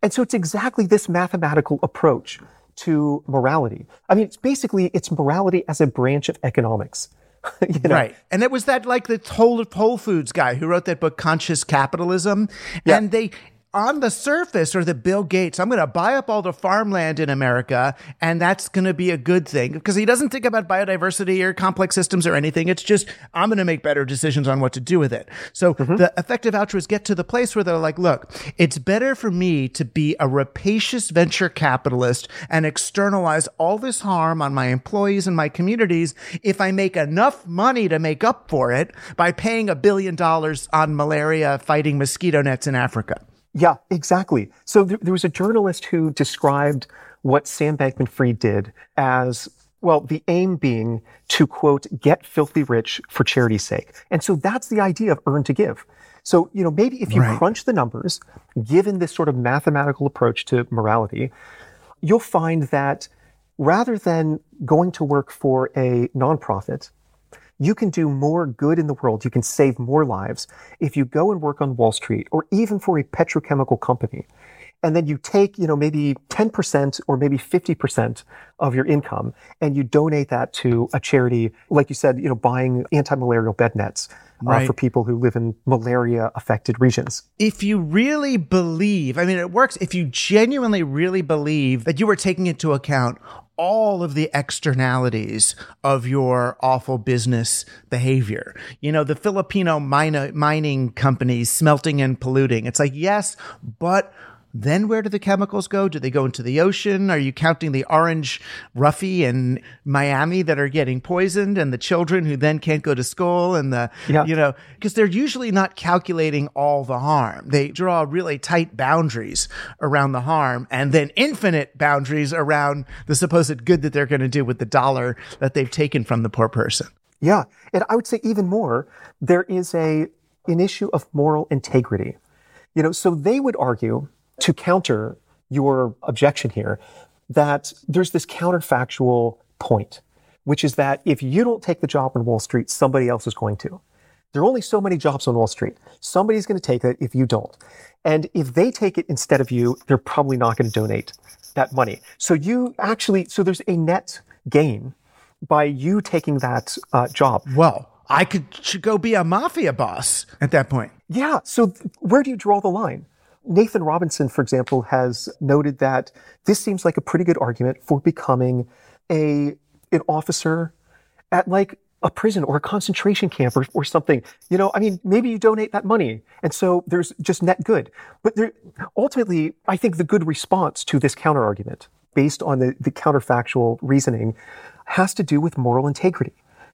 And so it's exactly this mathematical approach to morality. I mean, it's basically, it's morality as a branch of economics. You know? Right. And it was that like the Whole, Whole Foods guy who wrote that book, Conscious Capitalism. Yeah. And they, on the surface, or the Bill Gates, I'm going to buy up all the farmland in America, and that's going to be a good thing because he doesn't think about biodiversity or complex systems or anything. It's just, I'm going to make better decisions on what to do with it. So mm-hmm. the effective altruists get to the place where they're like, look, it's better for me to be a rapacious venture capitalist and externalize all this harm on my employees and my communities if I make enough money to make up for it by paying a billion dollars on malaria fighting mosquito nets in Africa. Yeah, exactly. So there, there was a journalist who described what Sam Bankman Fried did as well, the aim being to quote, get filthy rich for charity's sake. And so that's the idea of earn to give. So, you know, maybe if you Right. crunch the numbers, given this sort of mathematical approach to morality, you'll find that rather than going to work for a nonprofit, you can do more good in the world. You can save more lives if you go and work on Wall Street or even for a petrochemical company. And then you take, you know, maybe 10% or maybe 50% of your income and you donate that to a charity, like you said, you know, buying anti-malarial bed nets uh, Right. for people who live in malaria affected regions. if you really believe, I mean, it works if you genuinely really believe that you are taking into account all of the externalities of your awful business behavior. You know, the Filipino mine- mining companies smelting and polluting. It's like, yes, but then where do the chemicals go? Do they go into the ocean? Are you counting the orange roughy in Miami that are getting poisoned and the children who then can't go to school and the, Yeah. you know, because they're usually not calculating all the harm. They draw really tight boundaries around the harm and then infinite boundaries around the supposed good that they're going to do with the dollar that they've taken from the poor person. Yeah. And I would say even more, there is a, an issue of moral integrity. You know, so they would argue to counter your objection here that there's this counterfactual point, which is that if you don't take the job on Wall Street, somebody else is going to. There are only so many jobs on Wall Street. Somebody's going to take it if you don't. And if they take it instead of you, they're probably not going to donate that money. So you actually, so there's a net gain by you taking that uh, job. Well, I could go be a mafia boss at that point. Yeah. So th- where do you draw the line? Nathan Robinson, for example, has noted that this seems like a pretty good argument for becoming a an officer at like a prison or a concentration camp or, or something. You know, I mean, maybe you donate that money. And so there's just net good. But there, ultimately, I think the good response to this counter argument based on the, the counterfactual reasoning has to do with moral integrity.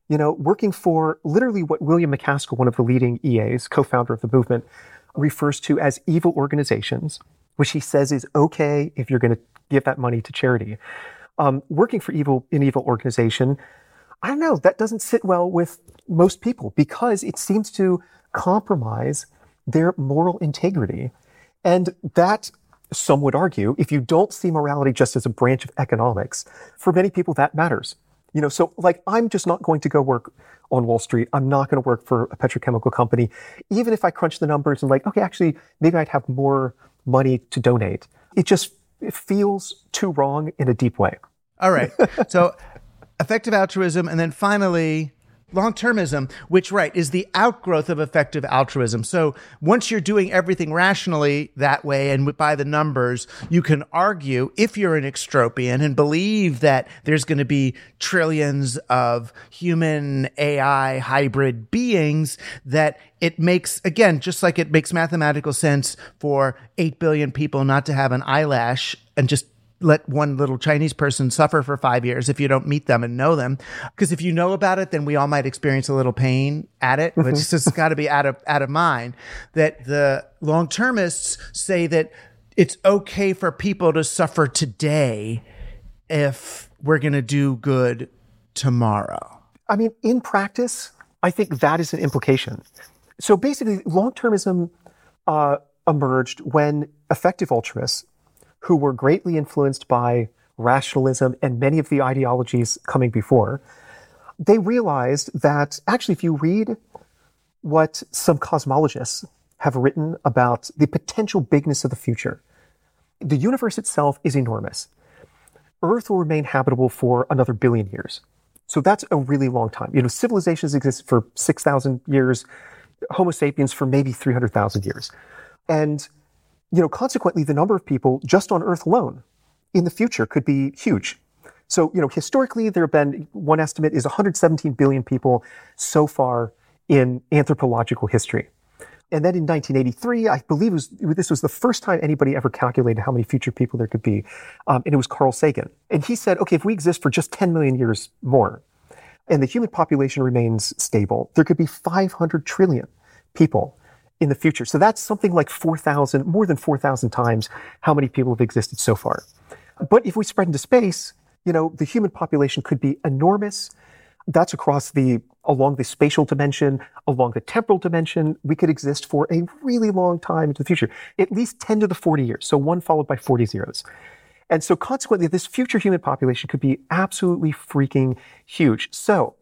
you know, working for literally what William MacAskill, one of the leading EAs, co-founder of the movement, refers to as evil organizations, which he says is okay if you're going to give that money to charity. Um, working for evil an evil organization, I don't know, that doesn't sit well with most people because it seems to compromise their moral integrity. And that, some would argue, if you don't see morality just as a branch of economics, for many people that matters. You know, so like I'm just not going to go work on Wall Street. I'm not going to work for a petrochemical company, even if I crunch the numbers and like, okay, actually, maybe I'd have more money to donate. It just it feels too wrong in a deep way. All right. so effective altruism, and then finally, long termism, which, right, is the outgrowth of effective altruism. So once you're doing everything rationally that way and by the numbers, you can argue if you're an extropian and believe that there's going to be trillions of human AI hybrid beings, that it makes, again, just like it makes mathematical sense for 8 billion people not to have an eyelash and just let one little Chinese person suffer for five years if you don't meet them and know them. Because if you know about it, then we all might experience a little pain at it, which mm-hmm. has got to be out of out of mind. That the long termists say that it's okay for people to suffer today if we're going to do good tomorrow. I mean, in practice, I think that is an implication. So basically, long termism uh, emerged when effective altruists who were greatly influenced by rationalism and many of the ideologies coming before, they realized that actually, if you read what some cosmologists have written about the potential bigness of the future, the universe itself is enormous. Earth will remain habitable for another billion years. So that's a really long time. You know, civilizations exist for 6,000 years, Homo sapiens for maybe 300,000 years. And you know, consequently, the number of people just on Earth alone in the future could be huge. So, you know, historically, there have been one estimate is 117 billion people so far in anthropological history. And then in 1983, I believe was, this was the first time anybody ever calculated how many future people there could be. Um, and it was Carl Sagan. And he said, okay, if we exist for just 10 million years more and the human population remains stable, there could be 500 trillion people in the future. So that's something like 4,000, more than 4,000 times how many people have existed so far. But if we spread into space, you know, the human population could be enormous. That's across the, along the spatial dimension, along the temporal dimension. We could exist for a really long time into the future, at least 10 to the 40 years. So one followed by 40 zeros. And so consequently, this future human population could be absolutely freaking huge. So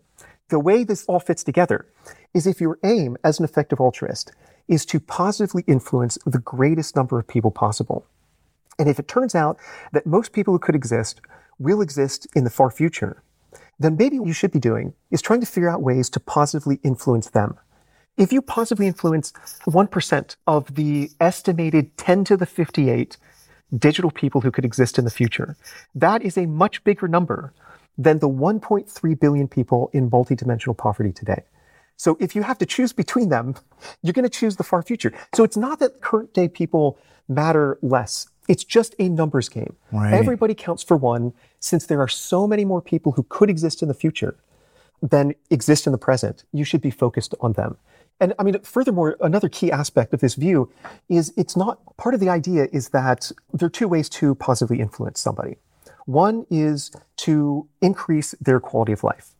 the way this all fits together is if your aim as an effective altruist is to positively influence the greatest number of people possible. And if it turns out that most people who could exist will exist in the far future, then maybe what you should be doing is trying to figure out ways to positively influence them. If you positively influence 1% of the estimated 10 to the 58 digital people who could exist in the future, that is a much bigger number than the 1.3 billion people in multidimensional poverty today. So if you have to choose between them, you're going to choose the far future. So it's not that current day people matter less. It's just a numbers game. Right. Everybody counts for one since there are so many more people who could exist in the future than exist in the present. You should be focused on them. And I mean, furthermore, another key aspect of this view is it's not part of the idea is that there are two ways to positively influence somebody. One is to increase their quality of life.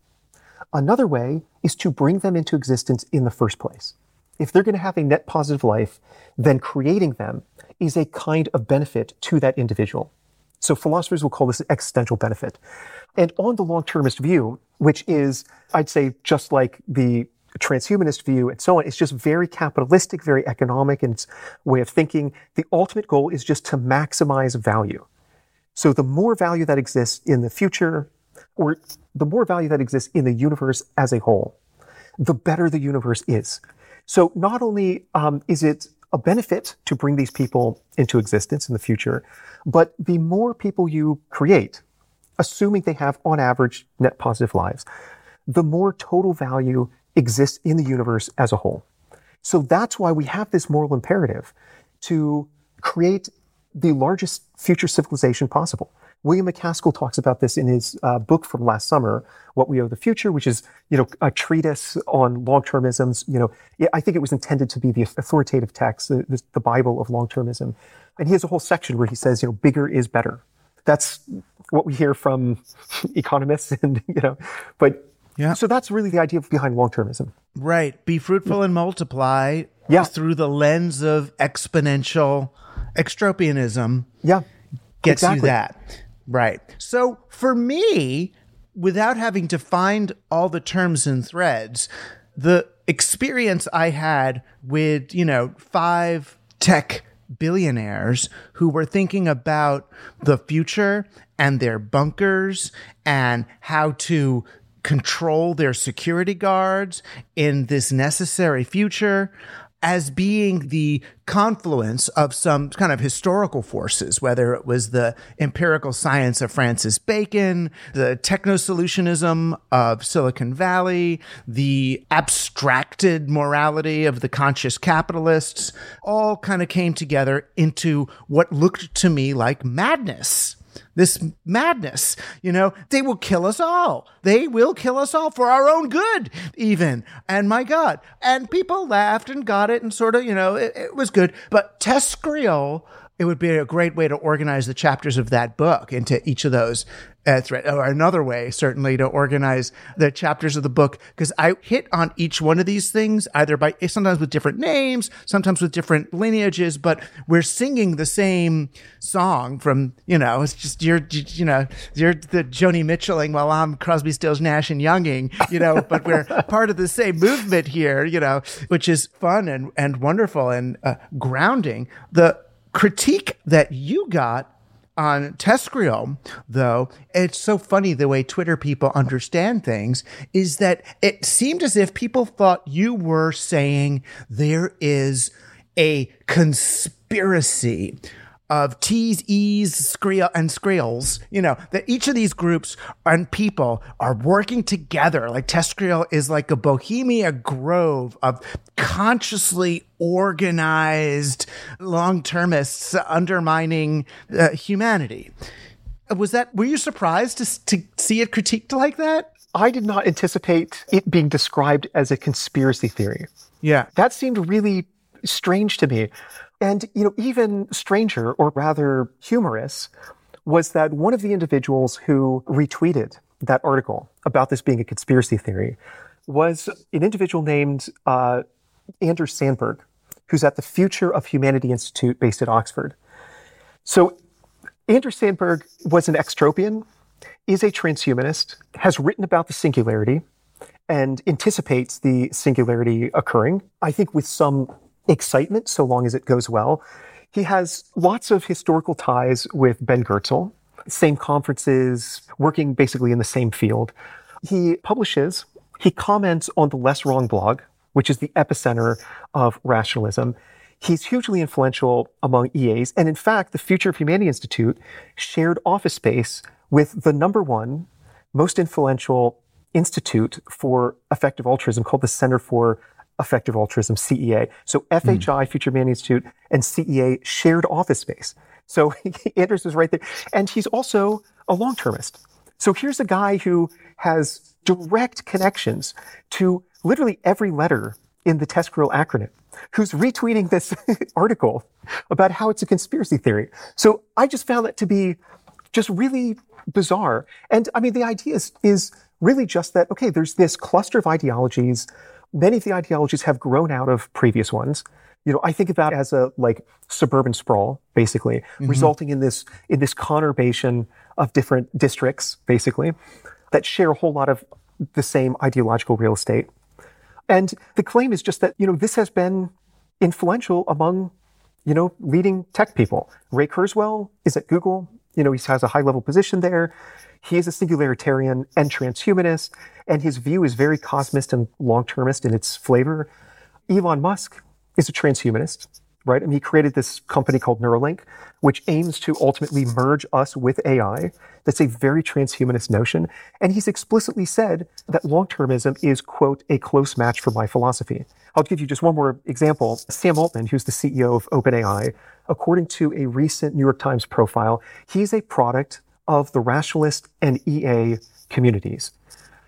Another way is to bring them into existence in the first place. If they're going to have a net positive life, then creating them is a kind of benefit to that individual. So philosophers will call this an existential benefit. And on the long-termist view, which is, I'd say, just like the transhumanist view and so on, it's just very capitalistic, very economic in its way of thinking. The ultimate goal is just to maximize value. So the more value that exists in the future, or the more value that exists in the universe as a whole, the better the universe is. So not only um, is it a benefit to bring these people into existence in the future, but the more people you create, assuming they have on average net positive lives, the more total value exists in the universe as a whole. So that's why we have this moral imperative to create the largest future civilization possible William MacAskill talks about this in his uh, book from last summer, What We Owe the Future, which is, you know, a treatise on long-termisms. You know, I think it was intended to be the authoritative text, the, the Bible of long-termism. And he has a whole section where he says, you know, bigger is better. That's what we hear from economists and, you know, but yeah. So that's really the idea behind long-termism. Right. Be fruitful and multiply yeah. through the lens of exponential extropianism. Yeah. Gets exactly. you that. Right. So for me, without having to find all the terms and threads, the experience I had with, you know, five tech billionaires who were thinking about the future and their bunkers and how to control their security guards in this necessary future as being the confluence of some kind of historical forces, whether it was the empirical science of Francis Bacon, the techno solutionism of Silicon Valley, the abstracted morality of the conscious capitalists, all kind of came together into what looked to me like madness this madness. You know, they will kill us all. They will kill us all for our own good, even. And my God. And people laughed and got it and sort of, you know, it, it was good. But TESCREAL it would be a great way to organize the chapters of that book into each of those uh, thread, or another way, certainly, to organize the chapters of the book. Because I hit on each one of these things either by sometimes with different names, sometimes with different lineages, but we're singing the same song from, you know, it's just you're, you know, you're the Joni Mitchelling while I'm Crosby, Stills, Nash and Younging, you know, but we're part of the same movement here, you know, which is fun and, and wonderful and uh, grounding. The critique that you got on TESCREAL, though, it's so funny the way Twitter people understand things is that it seemed as if people thought you were saying there is a conspiracy of T's, E's, Skrill, and Skrils, you know, that each of these groups and people are working together. Like TESCREAL is like a Bohemian Grove of consciously organized long termists undermining uh, humanity. Was that, were you surprised to, to see it critiqued like that? I did not anticipate it being described as a conspiracy theory. Yeah. That seemed really strange to me. And, you know, even stranger, or rather humorous, was that one of the individuals who retweeted that article about this being a conspiracy theory was an individual named uh, Anders Sandberg, who's at the Future of Humanity Institute based at Oxford. So, Anders Sandberg was an extropian, is a transhumanist, has written about the singularity, and anticipates the singularity occurring, I think with some excitement so long as it goes well. He has lots of historical ties with Ben Goertzel, same conferences, working basically in the same field. He publishes, he comments on the Less Wrong blog, which is the epicenter of rationalism. He's hugely influential among EAs. And in fact, the Future of Humanity Institute shared office space with the number one most influential institute for effective altruism called the Center for effective altruism, CEA. So FHI, mm. Future Man Institute, and CEA shared office space. So Anders was right there. And he's also a long termist. So here's a guy who has direct connections to literally every letter in the TESCREAL acronym, who's retweeting this article about how it's a conspiracy theory. So I just found that to be just really bizarre. And I mean, the idea is, is really just that, okay, there's this cluster of ideologies many of the ideologies have grown out of previous ones. You know, I think about it as a like suburban sprawl, basically, mm-hmm. resulting in this in this conurbation of different districts, basically, that share a whole lot of the same ideological real estate. And the claim is just that, you know, this has been influential among, you know, leading tech people. Ray Kurzweil is at Google. You know, he has a high level position there. He is a singularitarian and transhumanist, and his view is very cosmist and long termist in its flavor. Elon Musk is a transhumanist, right? And he created this company called Neuralink, which aims to ultimately merge us with AI. That's a very transhumanist notion. And he's explicitly said that long termism is, quote, a close match for my philosophy. I'll give you just one more example. Sam Altman, who's the CEO of OpenAI, according to a recent New York Times profile, he's a product of the rationalist and EA communities.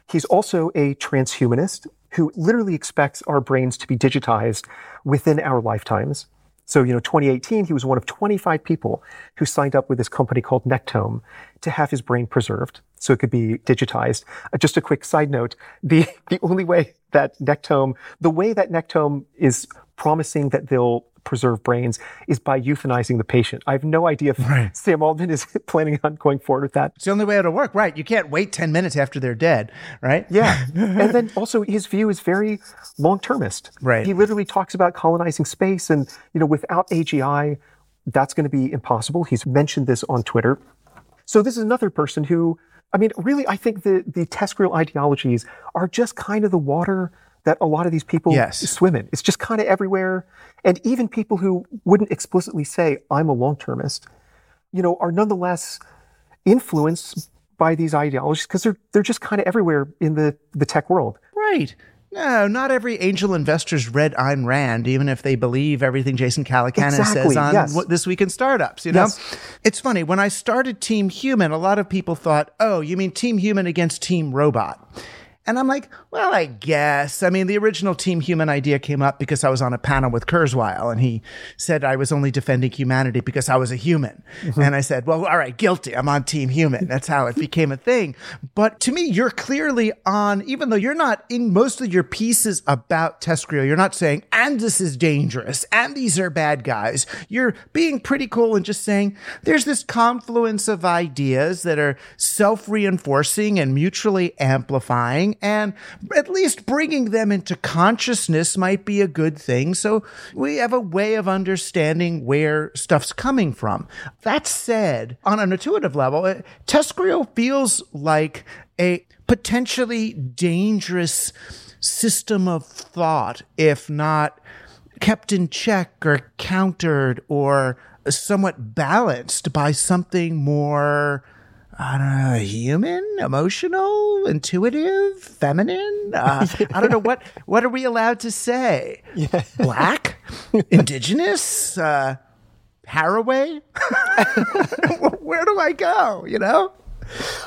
He's also a transhumanist who literally expects our brains to be digitized within our lifetimes. So, you know, 2018, he was one of 25 people who signed up with this company called Nectome to have his brain preserved so it could be digitized. Uh, just a quick side note. The, the only way that Nectome, the way that Nectome is promising that they'll preserve brains is by euthanizing the patient. I have no idea if Right. Sam Altman is planning on going forward with that. It's the only way it'll work, right? You can't wait 10 minutes after they're dead, right? Yeah. and then also his view is very long termist. Right. He literally talks about colonizing space and, you know, without AGI, that's going to be impossible. He's mentioned this on Twitter. So this is another person who, I mean, really, I think the, the TESCREAL ideologies are just kind of the water that a lot of these people Yes. swim in. It's just kind of everywhere. And even people who wouldn't explicitly say, I'm a long termist, you know, are nonetheless influenced by these ideologies because they're, they're just kind of everywhere in the, the tech world. Right. No, not every angel investor's read Ayn Rand, even if they believe everything Jason Calacanis says on yes. what This Week in Startups. You know, Yes. it's funny when I started Team Human, a lot of people thought, "Oh, you mean Team Human against Team Robot?" And I'm like, well, I guess. I mean, the original Team Human idea came up because I was on a panel with Kurzweil and he said I was only defending humanity because I was a human. Mm-hmm. And I said, well, all right, guilty. I'm on Team Human. That's how it became a thing. But to me, you're clearly on, even though you're not in most of your pieces about TESCREAL, you're not saying, and this is dangerous, and these are bad guys. You're being pretty cool and just saying, there's this confluence of ideas that are self reinforcing and mutually amplifying, and at least bringing them into consciousness might be a good thing. So we have a way of understanding where stuff's coming from. That said, on an intuitive level, uh, TESCREAL feels like a potentially dangerous system of thought, if not kept in check or countered or somewhat balanced by something more I don't know, human, emotional, intuitive, feminine. Uh, I don't know what. What are we allowed to say? Black, indigenous, uh, Haraway. Where do I go? You know,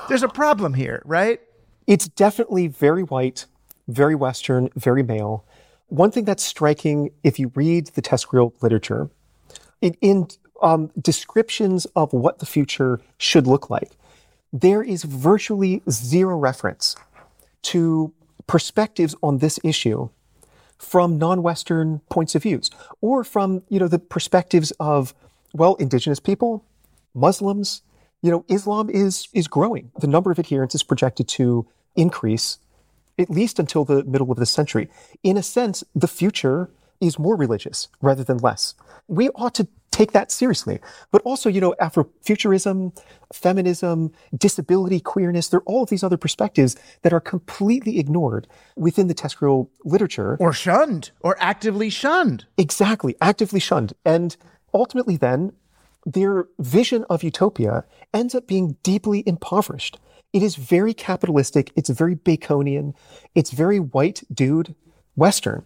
there's a problem here, right? It's definitely very white, very Western, very male. One thing that's striking, if you read the TESCREAL literature, in, in um, descriptions of what the future should look like, there is virtually zero reference to perspectives on this issue from non-Western points of views, or from you know the perspectives of well, indigenous people, Muslims. You know, Islam is is growing. The number of adherents is projected to increase at least until the middle of the century. In a sense, the future is more religious rather than less. We ought to take that seriously. But also, you know, Afrofuturism, feminism, disability, queerness, there are all of these other perspectives that are completely ignored within the TESCREAL literature. Or shunned, or actively shunned. Exactly, actively shunned. And ultimately, then, their vision of utopia ends up being deeply impoverished. It is very capitalistic, it's very Baconian, it's very white dude Western.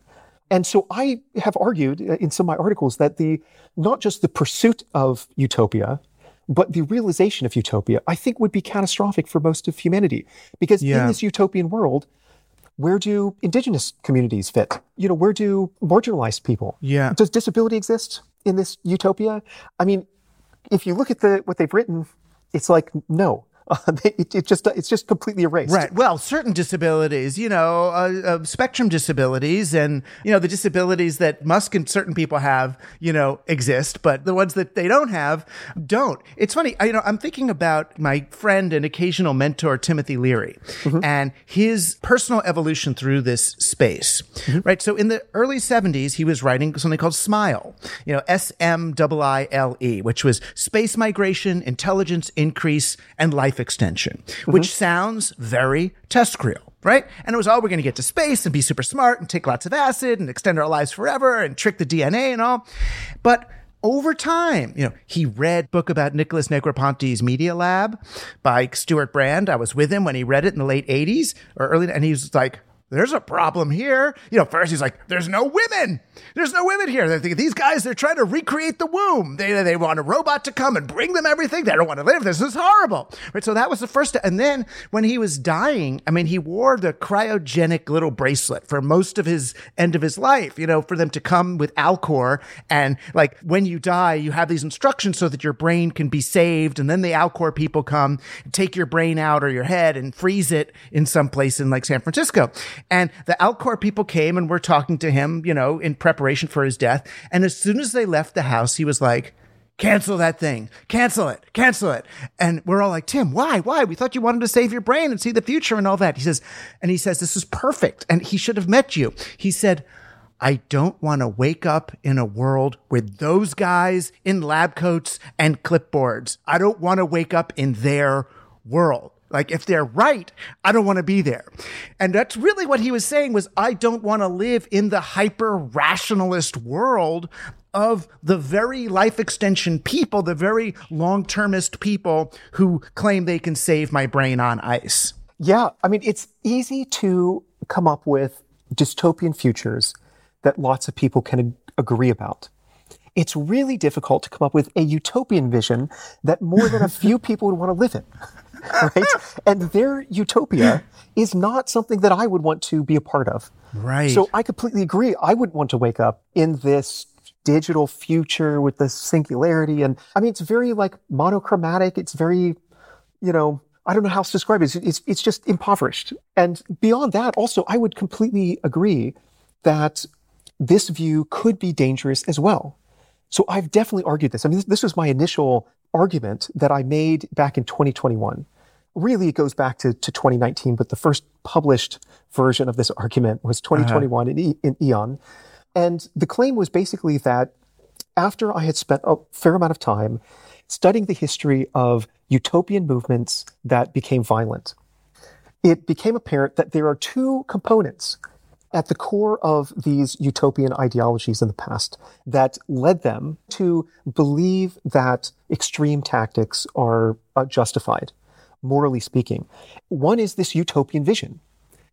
And so I have argued uh, in some of my articles that the not just the pursuit of utopia, but the realization of utopia, I think would be catastrophic for most of humanity. Because in this utopian world, where do indigenous communities fit? You know, where do marginalized people? Yeah. Does disability exist in this utopia? I mean, if you look at the what they've written, it's like no. Uh, it, it just it's just completely erased. Right. Well, certain disabilities, you know, uh, uh, spectrum disabilities, and you know the disabilities that Musk and certain people have, you know, exist, but the ones that they don't have don't. It's funny, I, you know, I'm thinking about my friend and occasional mentor Timothy Leary, and his personal evolution through this space. Right. So in the early 70s, he was writing something called Smile, you know, S M I I L E, which was space migration, intelligence increase, and life extension, which mm-hmm. sounds very TESCREAL, right? And it was, oh, we're going to get to space and be super smart and take lots of acid and extend our lives forever and trick the DNA and all. But over time, you know, he read book about Nicholas Negroponte's Media Lab by Stuart Brand. I was with him when he read it in the late 80s or early, and he was like, there's a problem here. You know, first he's like, there's no women. There's no women here. They these guys, they're trying to recreate the womb. They, they want a robot to come and bring them everything. They don't want to live. This is horrible. Right. So that was the first. And then when he was dying, I mean, he wore the cryogenic little bracelet for most of his end of his life, you know, for them to come with Alcor. And like when you die, you have these instructions so that your brain can be saved. And then the Alcor people come take your brain out or your head and freeze it in some place in like San Francisco. And the Alcor people came and were talking to him, you know, in preparation for his death. And as soon as they left the house, he was like, cancel that thing, cancel it, cancel it. And we're all like, Tim, why? Why? We thought you wanted to save your brain and see the future and all that. He says, and he says, this is perfect. And he should have met you. He said, I don't want to wake up in a world with those guys in lab coats and clipboards. I don't want to wake up in their world. Like if they're right, I don't want to be there. And that's really what he was saying was I don't want to live in the hyper rationalist world of the very life extension people, the very long termist people who claim they can save my brain on ice. Yeah. I mean, it's easy to come up with dystopian futures that lots of people can agree about. It's really difficult to come up with a utopian vision that more than a few people would want to live in. right? and their utopia is not something that I would want to be a part of. Right. So I completely agree. I wouldn't want to wake up in this digital future with the singularity. And I mean, it's very like monochromatic. It's very, you know, I don't know how else to describe it. It's, it's, it's just impoverished. And beyond that, also, I would completely agree that this view could be dangerous as well. So I've definitely argued this. I mean, this, this was my initial argument that I made back in 2021 really it goes back to, to 2019, but the first published version of this argument was 2021 uh-huh. in, in Aeon. And the claim was basically that after I had spent a fair amount of time studying the history of utopian movements that became violent, it became apparent that there are two components at the core of these utopian ideologies in the past that led them to believe that extreme tactics are uh, justified morally speaking. One is this utopian vision.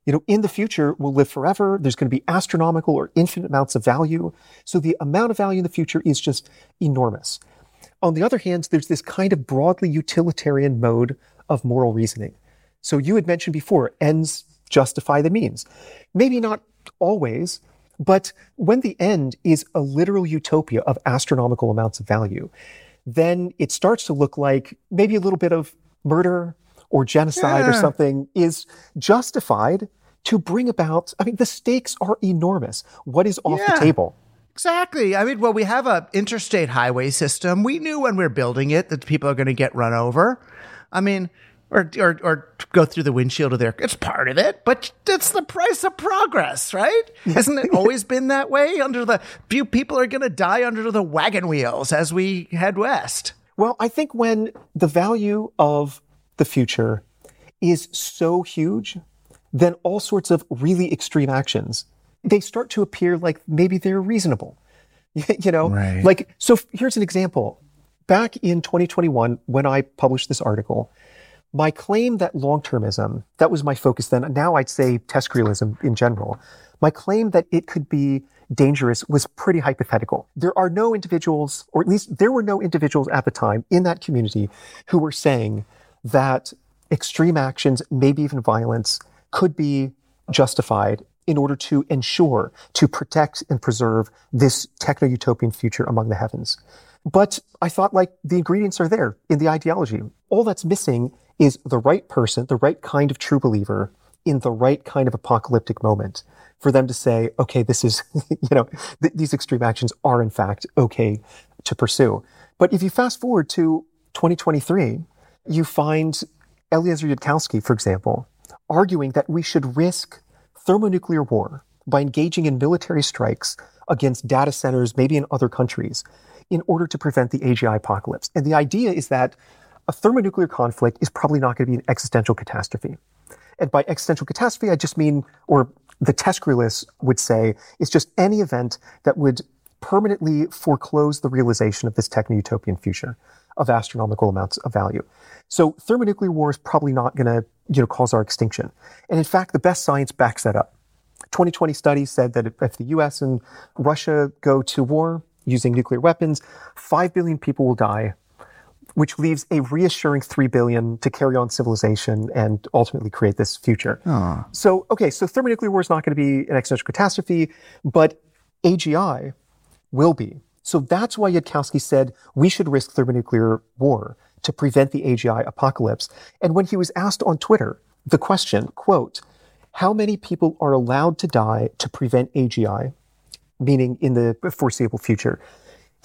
You know, in the future, we'll live forever. There's going to be astronomical or infinite amounts of value. So the amount of value in the future is just enormous. On the other hand, there's this kind of broadly utilitarian mode of moral reasoning. So you had mentioned before, ends justify the means. Maybe not always, but when the end is a literal utopia of astronomical amounts of value, then it starts to look like maybe a little bit of murder or genocide yeah. or something is justified to bring about, I mean, the stakes are enormous. What is off yeah. the table? Exactly. I mean, well, we have a interstate highway system. We knew when we are building it that people are going to get run over. I mean, or, or, or go through the windshield of their, it's part of it, but it's the price of progress, right? Hasn't it always been that way? Under the few people are going to die under the wagon wheels as we head west. Well, I think when the value of the future is so huge, then all sorts of really extreme actions, they start to appear like maybe they're reasonable. you know, right. like, so here's an example. Back in 2021, when I published this article, my claim that long-termism, that was my focus then, now I'd say TESCREALism in general, my claim that it could be dangerous was pretty hypothetical. There are no individuals, or at least there were no individuals at the time in that community who were saying that extreme actions, maybe even violence, could be justified in order to ensure, to protect and preserve this techno utopian future among the heavens. But I thought like the ingredients are there in the ideology. All that's missing is the right person, the right kind of true believer in the right kind of apocalyptic moment for them to say, okay, this is, you know, th- these extreme actions are in fact okay to pursue. But if you fast forward to 2023, you find Eliezer Yudkowsky, for example, arguing that we should risk thermonuclear war by engaging in military strikes against data centers, maybe in other countries, in order to prevent the AGI apocalypse. And the idea is that a thermonuclear conflict is probably not going to be an existential catastrophe. And by existential catastrophe, I just mean, or the TESCREALists would say, it's just any event that would permanently foreclose the realization of this techno-utopian future of astronomical amounts of value. So thermonuclear war is probably not going to, you know, cause our extinction. And in fact, the best science backs that up. 2020 studies said that if the US and Russia go to war using nuclear weapons, 5 billion people will die, which leaves a reassuring 3 billion to carry on civilization and ultimately create this future. Ah. So, okay, so thermonuclear war is not going to be an existential catastrophe, but AGI will be. So that's why Yudkowsky said we should risk thermonuclear war to prevent the AGI apocalypse. And when he was asked on Twitter the question, quote, how many people are allowed to die to prevent AGI, meaning in the foreseeable future?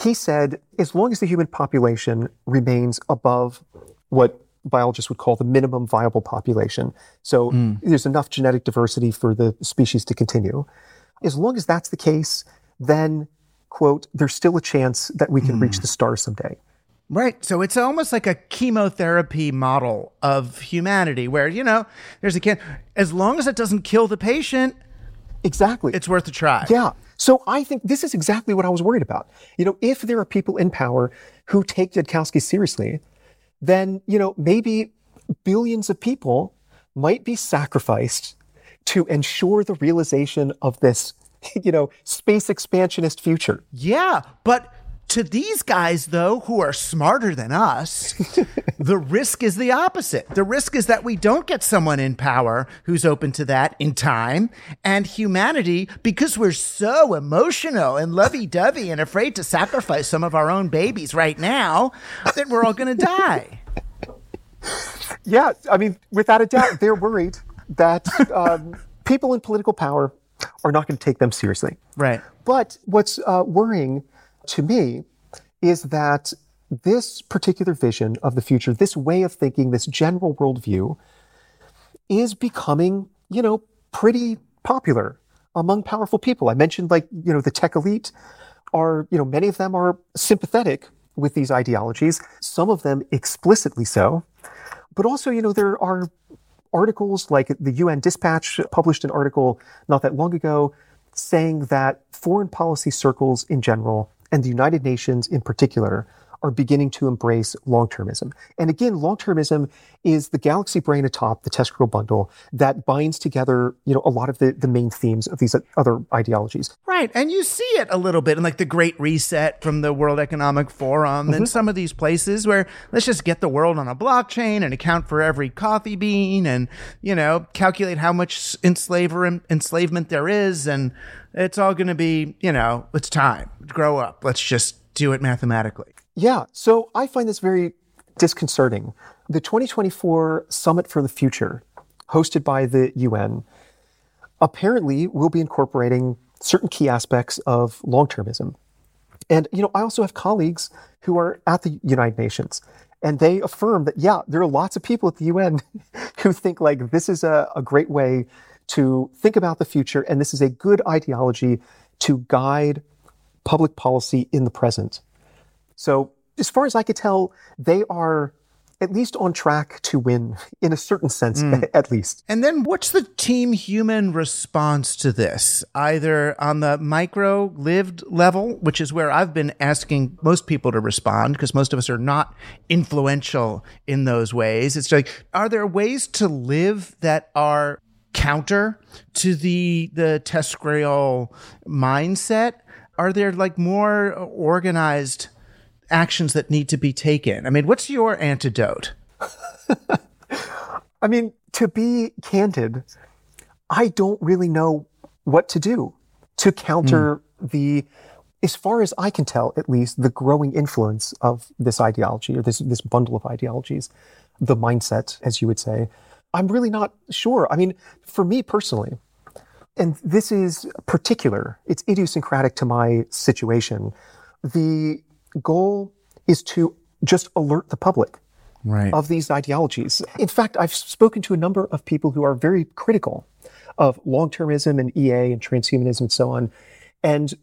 He said, as long as the human population remains above what biologists would call the minimum viable population. So hmm. there's enough genetic diversity for the species to continue. As long as that's the case, then, quote, there's still a chance that we can reach hmm. the stars someday. Right. So it's almost like a chemotherapy model of humanity where, you know, there's a can as long as it doesn't kill the patient, Exactly. it's worth a try. Yeah. So I think this is exactly what I was worried about. You know, if there are people in power who take Yudkowsky seriously, then, you know, maybe billions of people might be sacrificed to ensure the realization of this, you know, space expansionist future. Yeah, but to these guys though who are smarter than us, the risk is the opposite. The risk is that we don't get someone in power who's open to that in time, and humanity because we're so emotional and lovey-dovey and afraid to sacrifice some of our own babies right now, that we're all going to die. Yeah. I mean, without a doubt, they're worried that um, people in political power are not going to take them seriously. Right. But what's uh, worrying to me is that this particular vision of the future, this way of thinking, this general worldview, is becoming, you know, pretty popular among powerful people. I mentioned, like, you know, the tech elite are, you know, many of them are sympathetic with these ideologies, some of them explicitly so. But also, you know, there are articles like the UN Dispatch published an article not that long ago saying that foreign policy circles in general and the United Nations in particular are beginning to embrace long-termism. And again, long-termism is the galaxy brain atop the TESCREAL bundle that binds together, you know, a lot of the, the main themes of these other ideologies. Right. And you see it a little bit in like the Great Reset from the World Economic Forum and mm-hmm. some of these places where let's just get the world on a blockchain and account for every coffee bean and, you know, calculate how much enslaver enslavement there is. And it's all going to be, you know, it's time. Grow up. Let's just do it mathematically. Yeah, so I find this very disconcerting. The 2024 Summit for the Future, hosted by the UN, apparently will be incorporating certain key aspects of long termism. And, you know, I also have colleagues who are at the United Nations, and they affirm that, yeah, there are lots of people at the UN who think like this is a, a great way to think about the future, and this is a good ideology to guide public policy in the present. So, as far as I could tell, they are at least on track to win in a certain sense, hmm. at least. And then what's the team human response to this? Either on the micro lived level, which is where I've been asking most people to respond because most of us are not influential in those ways. It's like, are there ways to live that are counter to the the TESCREAL mindset? Are there like more organized actions that need to be taken? I mean, what's your antidote? I mean, to be candid, I don't really know what to do to counter hmm. the, as far as I can tell, at least, the growing influence of this ideology or this, this bundle of ideologies, the mindset, as you would say. I'm really not sure. I mean, for me personally, and this is particular, it's idiosyncratic to my situation. The goal is to just alert the public Right. of these ideologies. In fact, I've spoken to a number of people who are very critical of long termism and EA and transhumanism and so on. And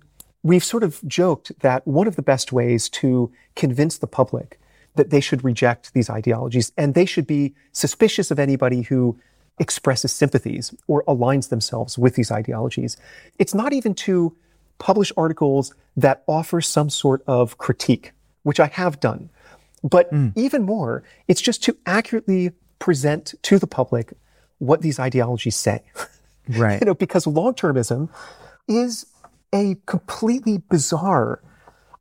we've sort of joked that one of the best ways to convince the public that they should reject these ideologies and they should be suspicious of anybody who expresses sympathies or aligns themselves with these ideologies. It's not even to publish articles that offer some sort of critique, which I have done. But even more, it's just to accurately present to the public what these ideologies say. Right. You know, because long termism is a completely bizarre,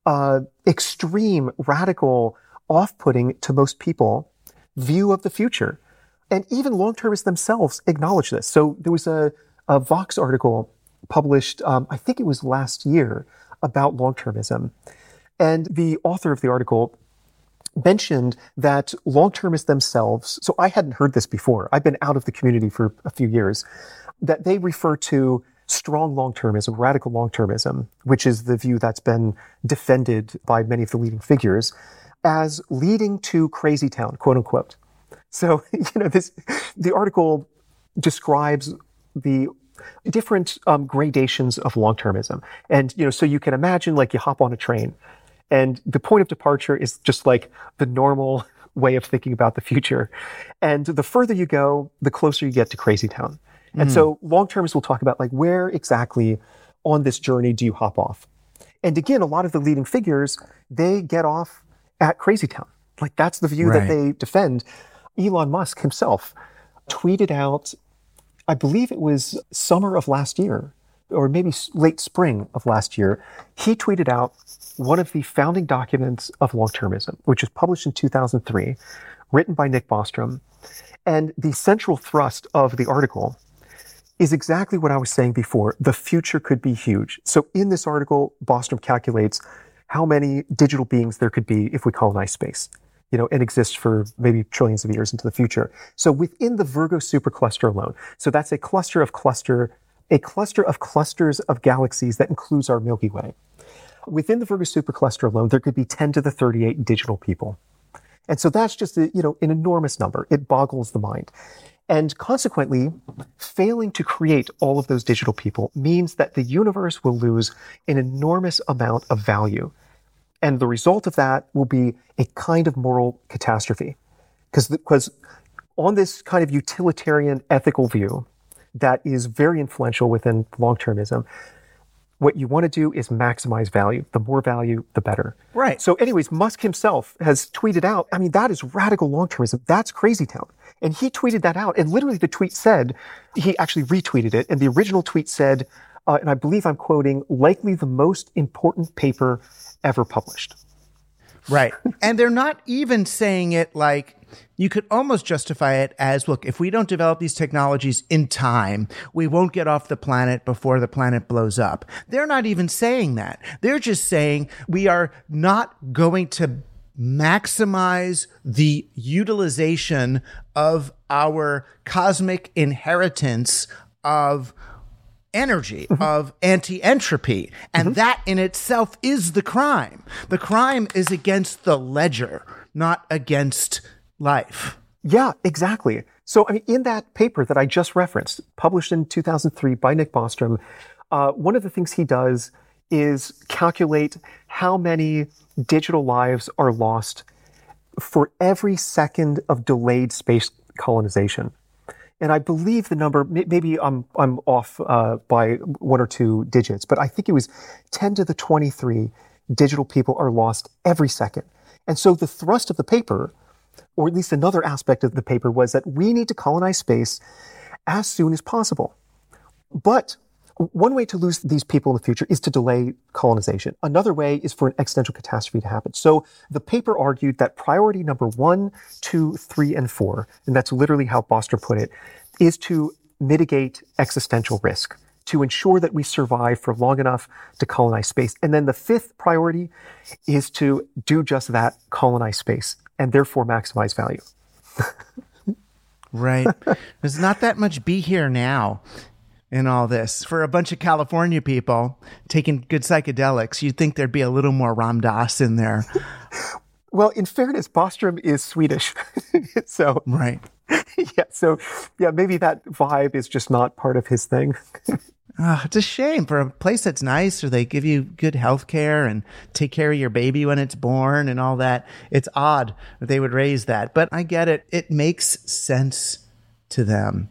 uh, extreme, radical, off putting to most people view of the future. And even long termists themselves acknowledge this. So there was a, a Vox article published, um, I think it was last year, about long termism. And the author of the article mentioned that long termists themselves, so I hadn't heard this before, I've been out of the community for a few years, that they refer to strong long termism, radical long termism, which is the view that's been defended by many of the leading figures, as leading to crazy town, quote unquote. So, you know, this, the article describes the different um, gradations of long termism. And, you know, so you can imagine like you hop on a train and the point of departure is just like the normal way of thinking about the future. And the further you go, the closer you get to crazy town. And mm. so long terms will talk about like where exactly on this journey do you hop off? And again, a lot of the leading figures, they get off at crazy town. Like that's the view right. that they defend. Elon Musk himself tweeted out, I believe it was summer of last year, or maybe late spring of last year, he tweeted out one of the founding documents of long termism, which was published in 2003, written by Nick Bostrom. And the central thrust of the article is exactly what I was saying before. The future could be huge. So in this article, Bostrom calculates how many digital beings there could be if we colonize space, you know, and exist for maybe trillions of years into the future. So within the Virgo supercluster alone, so that's a cluster of cluster a cluster of clusters of galaxies that includes our Milky Way. Within the Virgo supercluster alone, there could be 10 to the 38 digital people. And so that's just a, you know, an enormous number. It boggles the mind. And consequently, failing to create all of those digital people means that the universe will lose an enormous amount of value. And the result of that will be a kind of moral catastrophe. Because on this kind of utilitarian ethical view, that is very influential within long termism. What you want to do is maximize value. The more value, the better. Right. So, anyways, Musk himself has tweeted out, I mean, that is radical long termism. That's crazy town. And he tweeted that out. And literally, the tweet said, he actually retweeted it. And the original tweet said, uh, and I believe I'm quoting, likely the most important paper ever published. Right. and they're not even saying it like, you could almost justify it as look, if we don't develop these technologies in time, we won't get off the planet before the planet blows up. They're not even saying that. They're just saying we are not going to maximize the utilization of our cosmic inheritance of energy mm-hmm. of anti-entropy and mm-hmm. that in itself is the crime the crime is against the ledger not against life. Yeah, exactly. So, I mean, in that paper that I just referenced, published in 2003 by Nick Bostrom, uh, one of the things he does is calculate how many digital lives are lost for every second of delayed space colonization. And I believe the number, maybe I'm, I'm off uh, by one or two digits, but I think it was 10 to the 23 digital people are lost every second. And so the thrust of the paper or at least another aspect of the paper was that we need to colonize space as soon as possible. But one way to lose these people in the future is to delay colonization. Another way is for an existential catastrophe to happen. So the paper argued that priority number one, two, three, and four, and that's literally how Bostrom put it, is to mitigate existential risk, to ensure that we survive for long enough to colonize space. And then the fifth priority is to do just that, colonize space and therefore maximize value. right. There's not that much be here now in all this. For a bunch of California people taking good psychedelics, you'd think there'd be a little more Ram Dass in there. well, in fairness, Bostrom is Swedish. so Right. Yeah, so yeah, maybe that vibe is just not part of his thing. Oh, it's a shame for a place that's nice, or they give you good health care and take care of your baby when it's born and all that. It's odd that they would raise that, but I get it. It makes sense to them.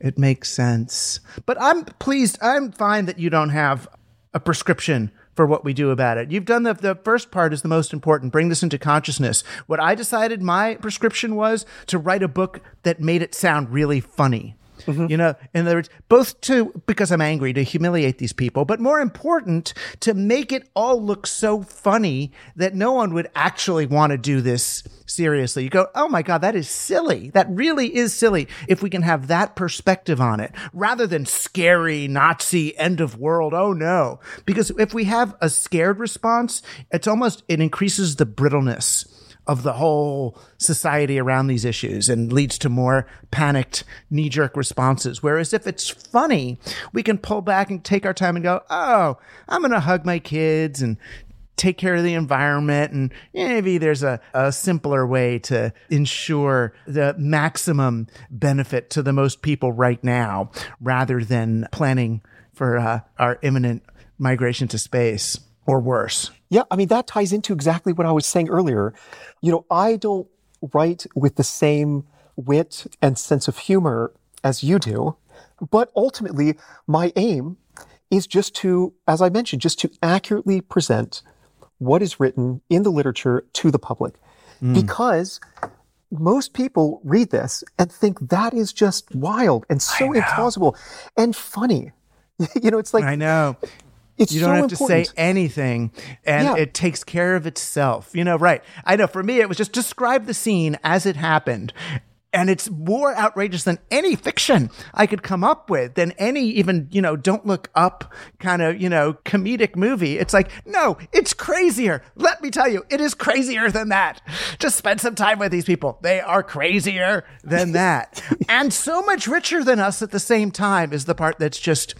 It makes sense. But I'm pleased. I'm fine that you don't have a prescription for what we do about it. You've done the, the first part is the most important. Bring this into consciousness. What I decided my prescription was to write a book that made it sound really funny Mm-hmm. You know, in other words, both to because I'm angry to humiliate these people, but more important to make it all look so funny that no one would actually want to do this seriously. You go, oh my God, that is silly. That really is silly. If we can have that perspective on it rather than scary Nazi end of world. Oh no. Because if we have a scared response, it's almost, it increases the brittleness of the whole society around these issues and leads to more panicked knee jerk responses. Whereas if it's funny, we can pull back and take our time and go, Oh, I'm going to hug my kids and take care of the environment. And maybe there's a, a simpler way to ensure the maximum benefit to the most people right now rather than planning for uh, our imminent migration to space or worse. Yeah, I mean, that ties into exactly what I was saying earlier. You know, I don't write with the same wit and sense of humor as you do, but ultimately, my aim is just to, as I mentioned, just to accurately present what is written in the literature to the public. Mm. Because most people read this and think that is just wild and so implausible and funny. you know, it's like I know. It's you don't so have important. to say anything and Yeah. it takes care of itself. You know, right. I know for me, it was just describe the scene as it happened. And it's more outrageous than any fiction I could come up with, than any even, you know, don't look up kind of, you know, comedic movie. It's like, no, it's crazier. Let me tell you, it is crazier than that. Just spend some time with these people. They are crazier than that. and so much richer than us at the same time is the part that's just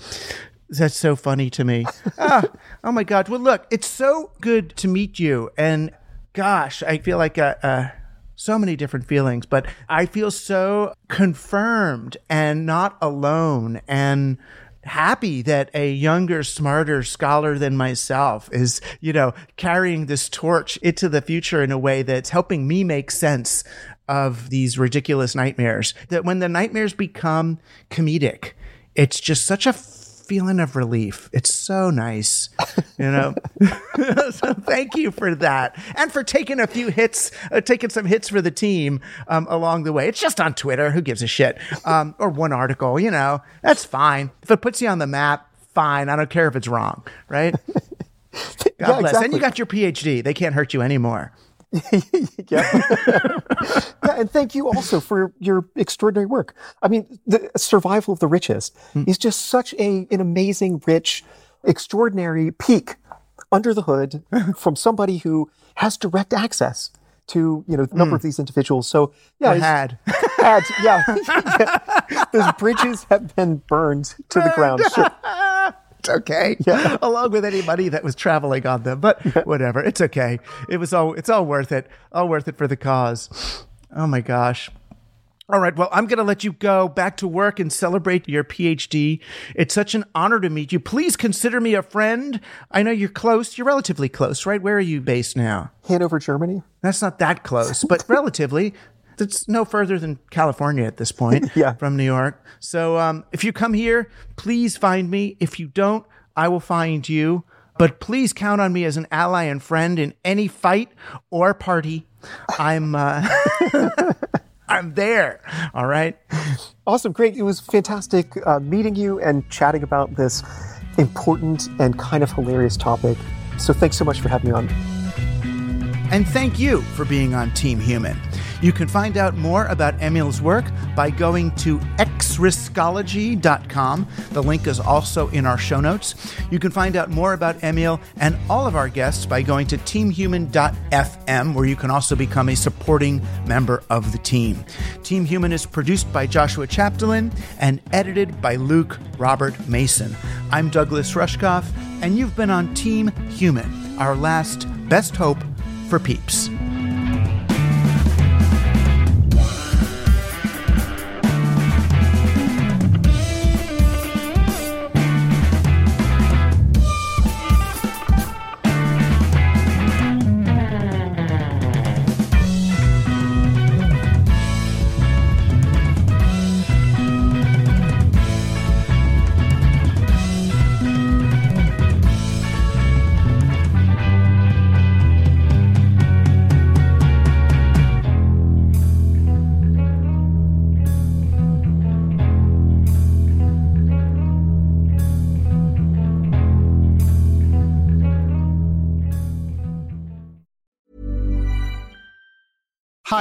that's so funny to me. ah, oh my God. Well, look, it's so good to meet you. And gosh, I feel like uh, uh, so many different feelings, but I feel so confirmed and not alone and happy that a younger, smarter scholar than myself is, you know, carrying this torch into the future in a way that's helping me make sense of these ridiculous nightmares. That when the nightmares become comedic, it's just such a feeling of relief. It's so nice, you know. so thank you for that, and for taking a few hits, uh, taking some hits for the team um, along the way. It's just on Twitter. Who gives a shit? Um, or one article, you know. That's fine. If it puts you on the map, fine. I don't care if it's wrong, right? God Yeah, bless. And you got your PhD. They can't hurt you anymore. yeah. yeah, and thank you also for your extraordinary work. I mean, the survival of the richest hmm. is just such a an amazing, rich, extraordinary peek under the hood from somebody who has direct access to you know a number hmm. of these individuals. So yeah, had. had yeah, yeah. those bridges have been burned to the ground. Sure. It's okay. Yeah. Along with any money that was traveling on them. But whatever. It's okay. It was all it's all worth it. All worth it for the cause. Oh my gosh. All right. Well, I'm going to let you go back to work and celebrate your PhD. It's such an honor to meet you. Please consider me a friend. I know you're close. You're relatively close, right? Where are you based now? Hanover, Germany. That's not that close, but relatively. It's no further than California at this point Yeah. from New York. So um, if you come here, please find me. If you don't, I will find you. But please count on me as an ally and friend in any fight or party. I'm uh, I'm there. All right. Awesome, great. It was fantastic uh, meeting you and chatting about this important and kind of hilarious topic. So thanks so much for having me on. And thank you for being on Team Human. You can find out more about Émile's work by going to xriskology.com. The link is also in our show notes. You can find out more about Émile and all of our guests by going to teamhuman.fm, where you can also become a supporting member of the team. Team Human is produced by Joshua Chapdelaine and edited by Luke Robert Mason. I'm Douglas Rushkoff, and you've been on Team Human, our last best hope for peeps.